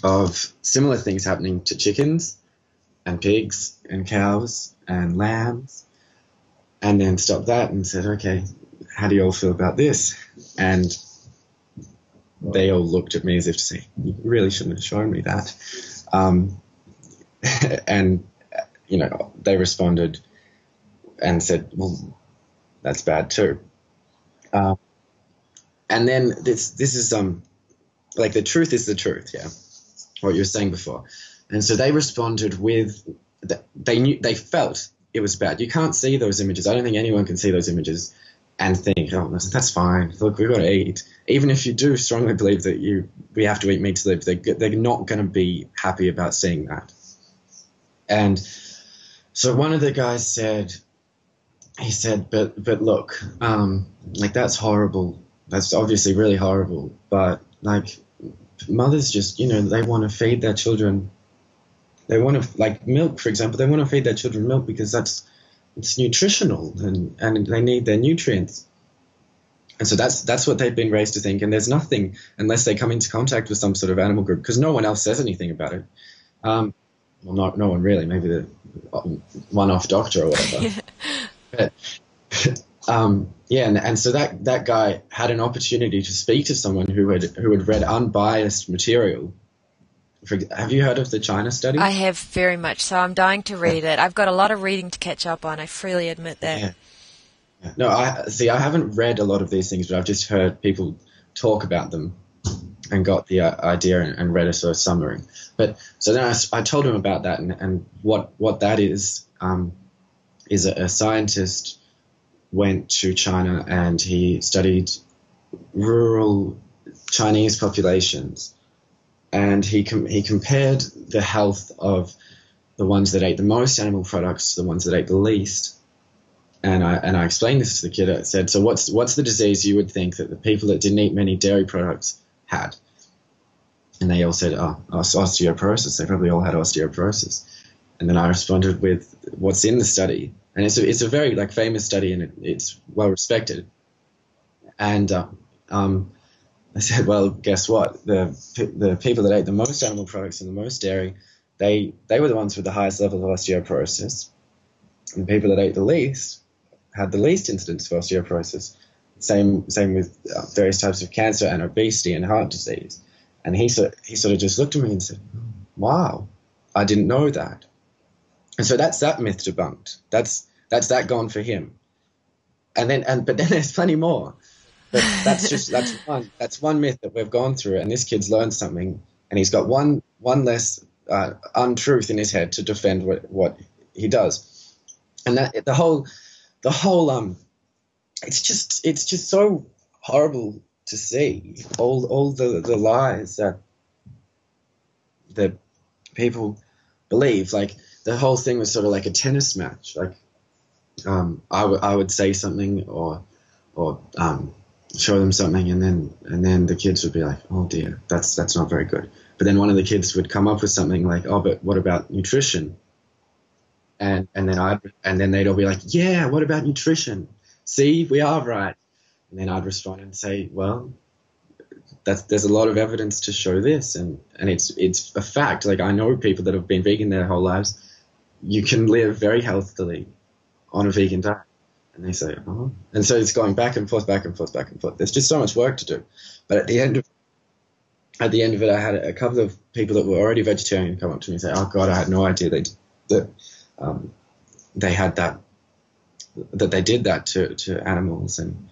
of similar things happening to chickens and pigs and cows and lambs and then stopped that and said, okay, how do you all feel about this? And they all looked at me as if to say, you really shouldn't have shown me that. Um, and, you know, they responded and said, well, that's bad too. Uh, and then this, this is, um, like the truth is the truth, yeah. What you were saying before. And so they responded with, they knew, they felt it was bad. You can't see those images. I don't think anyone can see those images and think, oh, that's fine. Look, we've got to eat. Even if you do strongly believe that you we have to eat meat to live, they, they're not going to be happy about seeing that. And so one of the guys said, he said, but but look, um, like that's horrible. That's obviously really horrible. But like mothers just, you know, they want to feed their children they want to like milk, for example. They want to feed their children milk because that's it's nutritional and and they need their nutrients. And so that's that's what they've been raised to think. And there's nothing unless they come into contact with some sort of animal group because no one else says anything about it. Um, well, not no one really. Maybe the one-off doctor or whatever. but, um, yeah, and, and so that that guy had an opportunity to speak to someone who had who had read unbiased material for, have you heard of the China study? I have very much so. I'm dying to read it. I've got a lot of reading to catch up on. I freely admit that. Yeah. yeah. No, I see. I haven't read a lot of these things, but I've just heard people talk about them and got the uh, idea and, and, read a sort of summary. But so then I, I told him about that and, and what what that is um, is a, a scientist went to China and he studied rural Chinese populations and he com- he compared the health of the ones that ate the most animal products to the ones that ate the least. And I and I explained this to the kid. I said, "So what's what's the disease you would think that the people that didn't eat many dairy products had?" And they all said, "Oh, osteoporosis." They probably all had osteoporosis. And then I responded with, "What's in the study?" And it's a, it's a very like famous study, and it, it's well respected. And uh, um, I said, well, guess what? The the people that ate the most animal products and the most dairy, they they were the ones with the highest level of osteoporosis. And the people that ate the least had the least incidence of osteoporosis. Same same with uh, various types of cancer and obesity and heart disease. And he sort he sort of just looked at me and said, "Wow, I didn't know that." And so that's that myth debunked. That's that's that gone for him. And then and but then there's plenty more. But that's just that's one that's one myth that we've gone through, and this kid's learned something, and he's got one one less uh, untruth in his head to defend what what he does, and that the whole the whole um, it's just it's just so horrible to see all all the the lies that that people believe. Like the whole thing was sort of like a tennis match. Like um, I, w- I would say something or or um, show them something and then and then the kids would be like oh dear that's that's not very good. But then one of the kids would come up with something like oh but what about nutrition? And and then i and then they'd all be like yeah what about nutrition? See we are right. And then I'd respond and say, well, that's, there's a lot of evidence to show this, and, and it's it's a fact. Like I know people that have been vegan their whole lives. You can live very healthily on a vegan diet, and they say, oh, and so it's going back and forth, back and forth, back and forth. There's just so much work to do, but at the end of at the end of it, I had a couple of people that were already vegetarian come up to me and say, "Oh God, I had no idea they that um, they had that that they did that to, to animals. And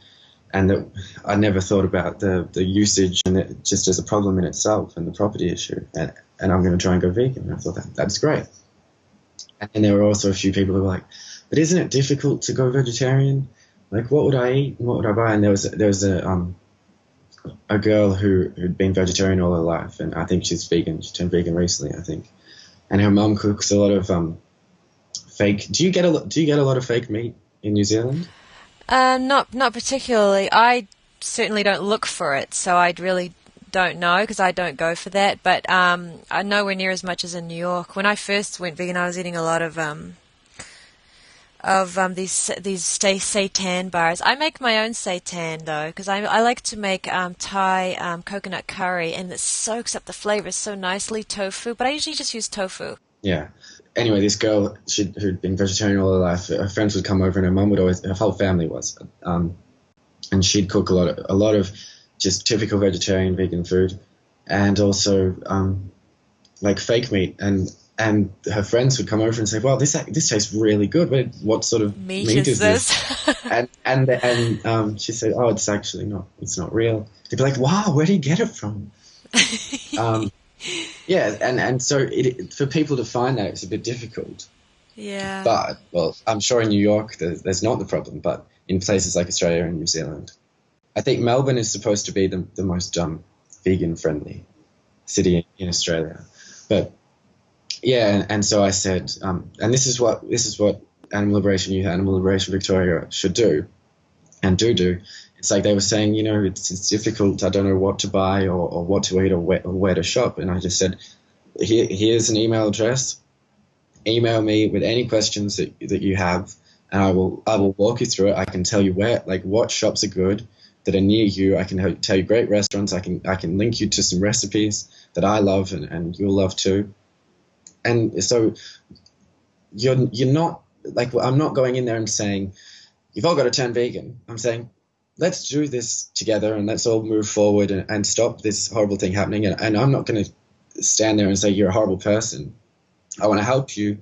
and that I never thought about the, the usage and it just as a problem in itself and the property issue. And, and I'm going to try and go vegan. And I thought that that's great. And there were also a few people who were like but isn't it difficult to go vegetarian like what would I eat what would I buy and there was there was a um a girl who who'd been vegetarian all her life and I think she's vegan she turned vegan recently I think and her mum cooks a lot of um fake do you get a lot? do you get a lot of fake meat in New Zealand? Uh, not not particularly. I certainly don't look for it, so I really don't know because I don't go for that. But um, I nowhere near as much as in New York. When I first went vegan, I was eating a lot of um, of um, these these stay seitan bars. I make my own seitan though because I, I like to make um, Thai um, coconut curry and it soaks up the flavors so nicely tofu. But I usually just use tofu. Yeah, anyway, this girl she, who'd been vegetarian all her life, her friends would come over, and her mum would always, her whole family was, um, and she'd cook a lot of a lot of just typical vegetarian vegan food, and also um, like fake meat, and and her friends would come over and say, "Well, this this tastes really good. What, what sort of meat, meat is, this?" this? and and and um, she said, "Oh, it's actually not. It's not real." They'd be like, "Wow, where do you get it from?" um, yeah, and and so it, for people to find that it's a bit difficult. Yeah. But well, I'm sure in New York there's, there's not the problem, but in places like Australia and New Zealand, I think Melbourne is supposed to be the the most um, vegan friendly city in Australia. But yeah, and, and so I said, um, and this is what this is what Animal Liberation Youth, Animal Liberation Victoria should do, and do do, it's like they were saying, you know, it's, it's difficult. I don't know what to buy or, or what to eat or where, or where, to shop. And I just said, Here, here's an email address. Email me with any questions that, that you have, and I will I will walk you through it. I can tell you where, like, what shops are good that are near you. I can tell you great restaurants. I can I can link you to some recipes that I love and, and you'll love too. And so you're you're not like I'm not going in there and saying you've all got to turn vegan. I'm saying let's do this together and let's all move forward and, and stop this horrible thing happening. And, and I'm not going to stand there and say you're a horrible person. I want to help you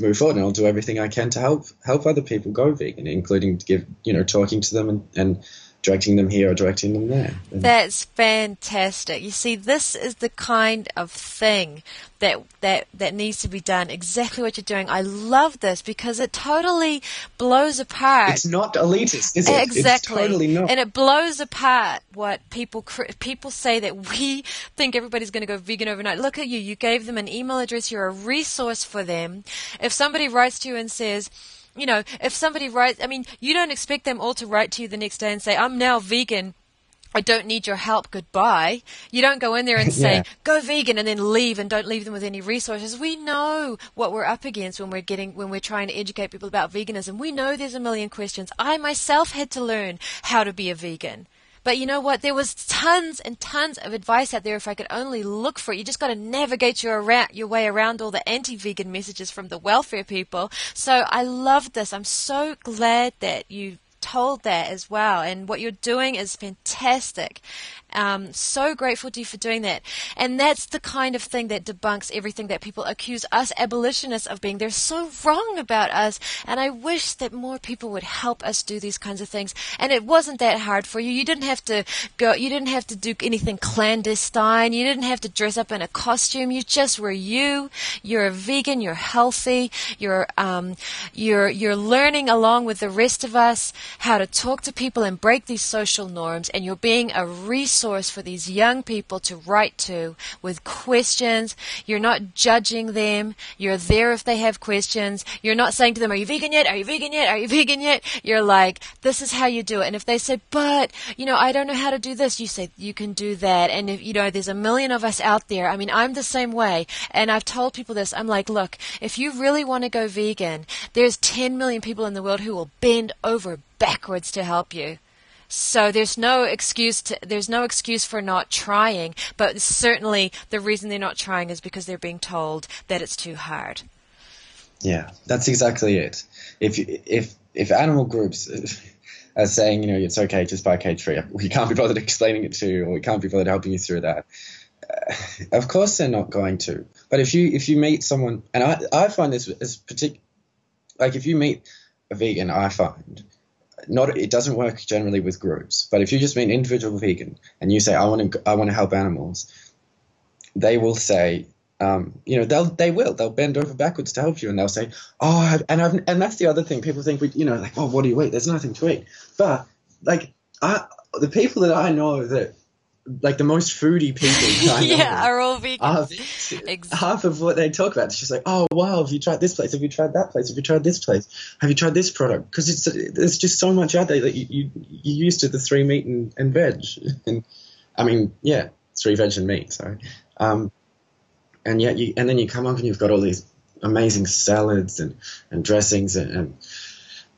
move forward, and I'll do everything I can to help help other people go vegan, including give you know talking to them and, and directing them here or directing them there. That's fantastic. You see, this is the kind of thing that that that needs to be done. Exactly what you're doing. I love this because it totally blows apart. It's not elitist, is it? Exactly. It's totally not. And it blows apart what people people say that we think everybody's going to go vegan overnight. Look at you. You gave them an email address. You're a resource for them. If somebody writes to you and says you know, if somebody writes, I mean, you don't expect them all to write to you the next day and say, I'm now vegan. I don't need your help. Goodbye. You don't go in there and say, yeah. go vegan and then leave and don't leave them with any resources. We know what we're up against when we're getting, when we're trying to educate people about veganism. We know there's a million questions. I myself had to learn how to be a vegan. But you know what? There was tons and tons of advice out there if I could only look for it. You just got to navigate your, around, your way around all the anti-vegan messages from the welfare people. So I love this. I'm so glad that you told that as well. And what you're doing is fantastic. Um, so grateful to you for doing that. And that's the kind of thing that debunks everything that people accuse us abolitionists of being. They're so wrong about us. And I wish that more people would help us do these kinds of things. And it wasn't that hard for you. You didn't have to go, you didn't have to do anything clandestine. You didn't have to dress up in a costume. You just were you. You're a vegan. You're healthy. You're, um, you're, you're learning along with the rest of us how to talk to people and break these social norms. And you're being a resource resource for these young people to write to with questions. You're not judging them. You're there if they have questions. You're not saying to them, Are you vegan yet? Are you vegan yet? Are you vegan yet? You're like, This is how you do it. And if they say, But, you know, I don't know how to do this, you say, You can do that. And if, you know, there's a million of us out there. I mean, I'm the same way. And I've told people this. I'm like, Look, if you really want to go vegan, there's 10 million people in the world who will bend over backwards to help you. So there's no excuse to, there's no excuse for not trying, but certainly the reason they're not trying is because they're being told that it's too hard. Yeah, that's exactly it. If if if animal groups are saying, you know, it's okay, just buy a cage free, we can't be bothered explaining it to you, or we can't be bothered helping you through that. Uh, of course, they're not going to. But if you if you meet someone, and I I find this as particular, like if you meet a vegan, I find not it doesn't work generally with groups. But if you just meet an individual vegan and you say I want to I want to help animals, they will say. Um, you know they'll they will they'll bend over backwards to help you and they'll say oh and I've, and that's the other thing people think we you know like oh what do you eat there's nothing to eat but like I the people that I know that like the most foodie people. yeah, are all vegan. Are, exactly. Half of what they talk about is just like, oh wow, have you tried this place? Have you tried that place? Have you tried this place? Have you tried this product? Because it's there's just so much out there that you you you used to the three meat and, and veg, and I mean yeah, three veg and meat. Sorry, um, and yet you and then you come up and you've got all these amazing salads and and dressings and, and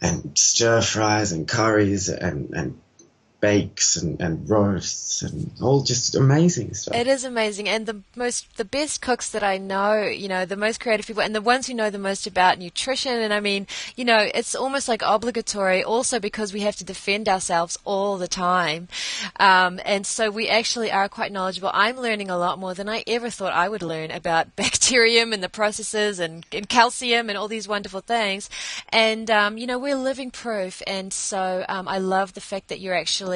and stir fries and curries and, and bakes and, and roasts and all just amazing stuff. It is amazing, and the most the best cooks that I know, you know, the most creative people, and the ones who know the most about nutrition. And I mean, you know, it's almost like obligatory, also because we have to defend ourselves all the time, um, and so we actually are quite knowledgeable. I'm learning a lot more than I ever thought I would learn about bacterium and the processes and, and calcium and all these wonderful things. And um, you know, we're living proof, and so um, I love the fact that you're actually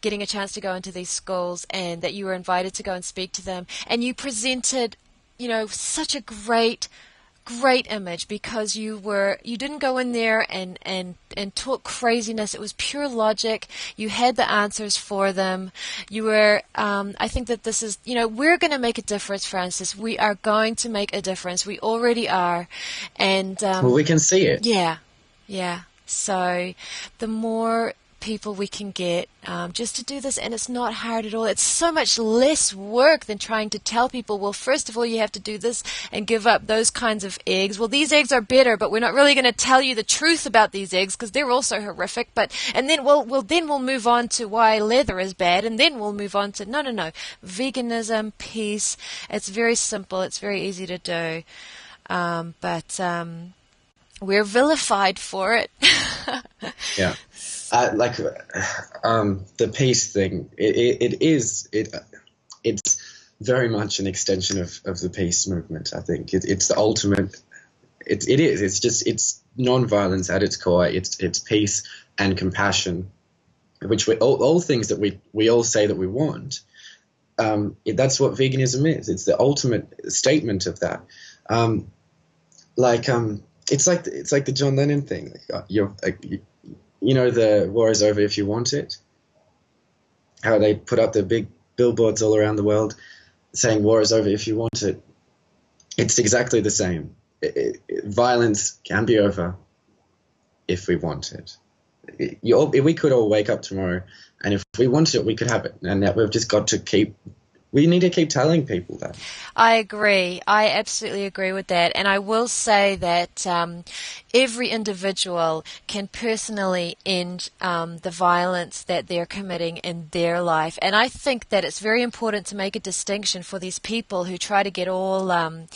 getting a chance to go into these schools and that you were invited to go and speak to them. And you presented, you know, such a great great image because you were you didn't go in there and and and talk craziness. It was pure logic. You had the answers for them. You were um, i think that this is you know we're going to make a difference francis. We are going to make a difference. We already are. And um, well we can see it. Yeah. Yeah. So the more people we can get um, just to do this, and it's not hard at all. It's so much less work than trying to tell people, well, first of all, you have to do this and give up those kinds of eggs. Well, these eggs are better, but we're not really going to tell you the truth about these eggs because they're also horrific. But and then we'll, we'll then we'll move on to why leather is bad, and then we'll move on to no, no, no, veganism, peace. It's very simple. It's very easy to do, um, but. Um, we're vilified for it. yeah. Uh, like um, the peace thing, it, it, it is it it's very much an extension of, of the peace movement. I think it, it's the ultimate. It, it is. It's just it's non-violence at its core. It's it's peace and compassion, which we all, all things that we we all say that we want. Um, that's what veganism is. It's the ultimate statement of that. Um, like um, it's like it's like the John Lennon thing. Like, uh, you're like, you know the war is over if you want it. How they put up the big billboards all around the world saying war is over if you want it. It's exactly the same. It, it, violence can be over if we want it. you, we could all wake up tomorrow, and if we wanted it, we could have it. And that we've just got to keep we need to keep telling people that. I agree. I absolutely agree with that. And I will say that um, every individual can personally end um, the violence that they're committing in their life. And I think that it's very important to make a distinction for these people who try to get all. Um,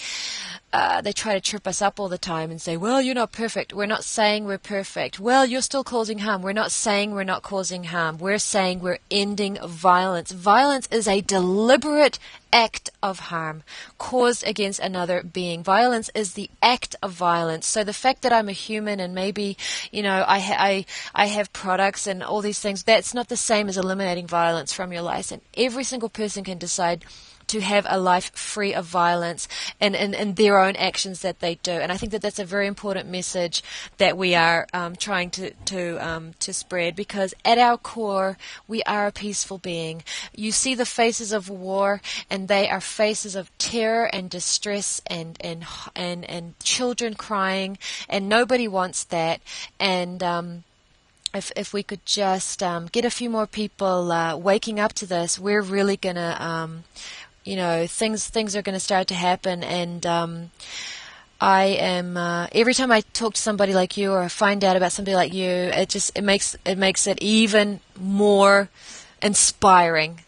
uh, they try to trip us up all the time and say, well, you're not perfect. We're not saying we're perfect. Well, you're still causing harm. We're not saying we're not causing harm. We're saying we're ending violence. Violence is a deliberate act of harm caused against another being. Violence is the act of violence. So the fact that I'm a human and maybe, you know, I, ha- I, I have products and all these things, that's not the same as eliminating violence from your life. And every single person can decide to have a life free of violence and, and, and their own actions that they do. And I think that that's a very important message that we are um, trying to to um, to spread because at our core we are a peaceful being. You see the faces of war, and they are faces of terror and distress and and and and children crying, and nobody wants that. And um, if if we could just um, get a few more people uh, waking up to this, we're really gonna um, you know things things are going to start to happen and um, I am uh, every time I talk to somebody like you or find out about somebody like you, it just it makes it makes it even more inspiring.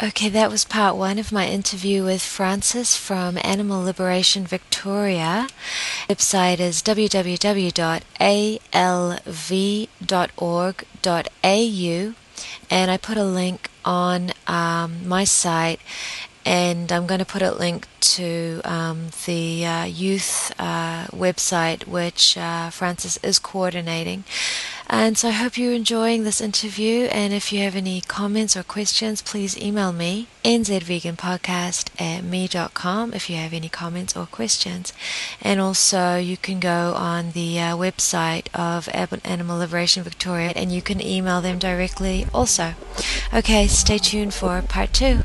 Okay, that was part one of my interview with Francis from Animal Liberation Victoria. Website is www.alv.org.au, and I put a link on um, my site and I'm going to put a link to um, the uh, youth uh, website, which uh, Frances is coordinating. And so I hope you're enjoying this interview. And if you have any comments or questions, please email me, nzveganpodcast at me.com, if you have any comments or questions. And also, you can go on the uh, website of Animal Liberation Victoria and you can email them directly also. Okay, stay tuned for part two.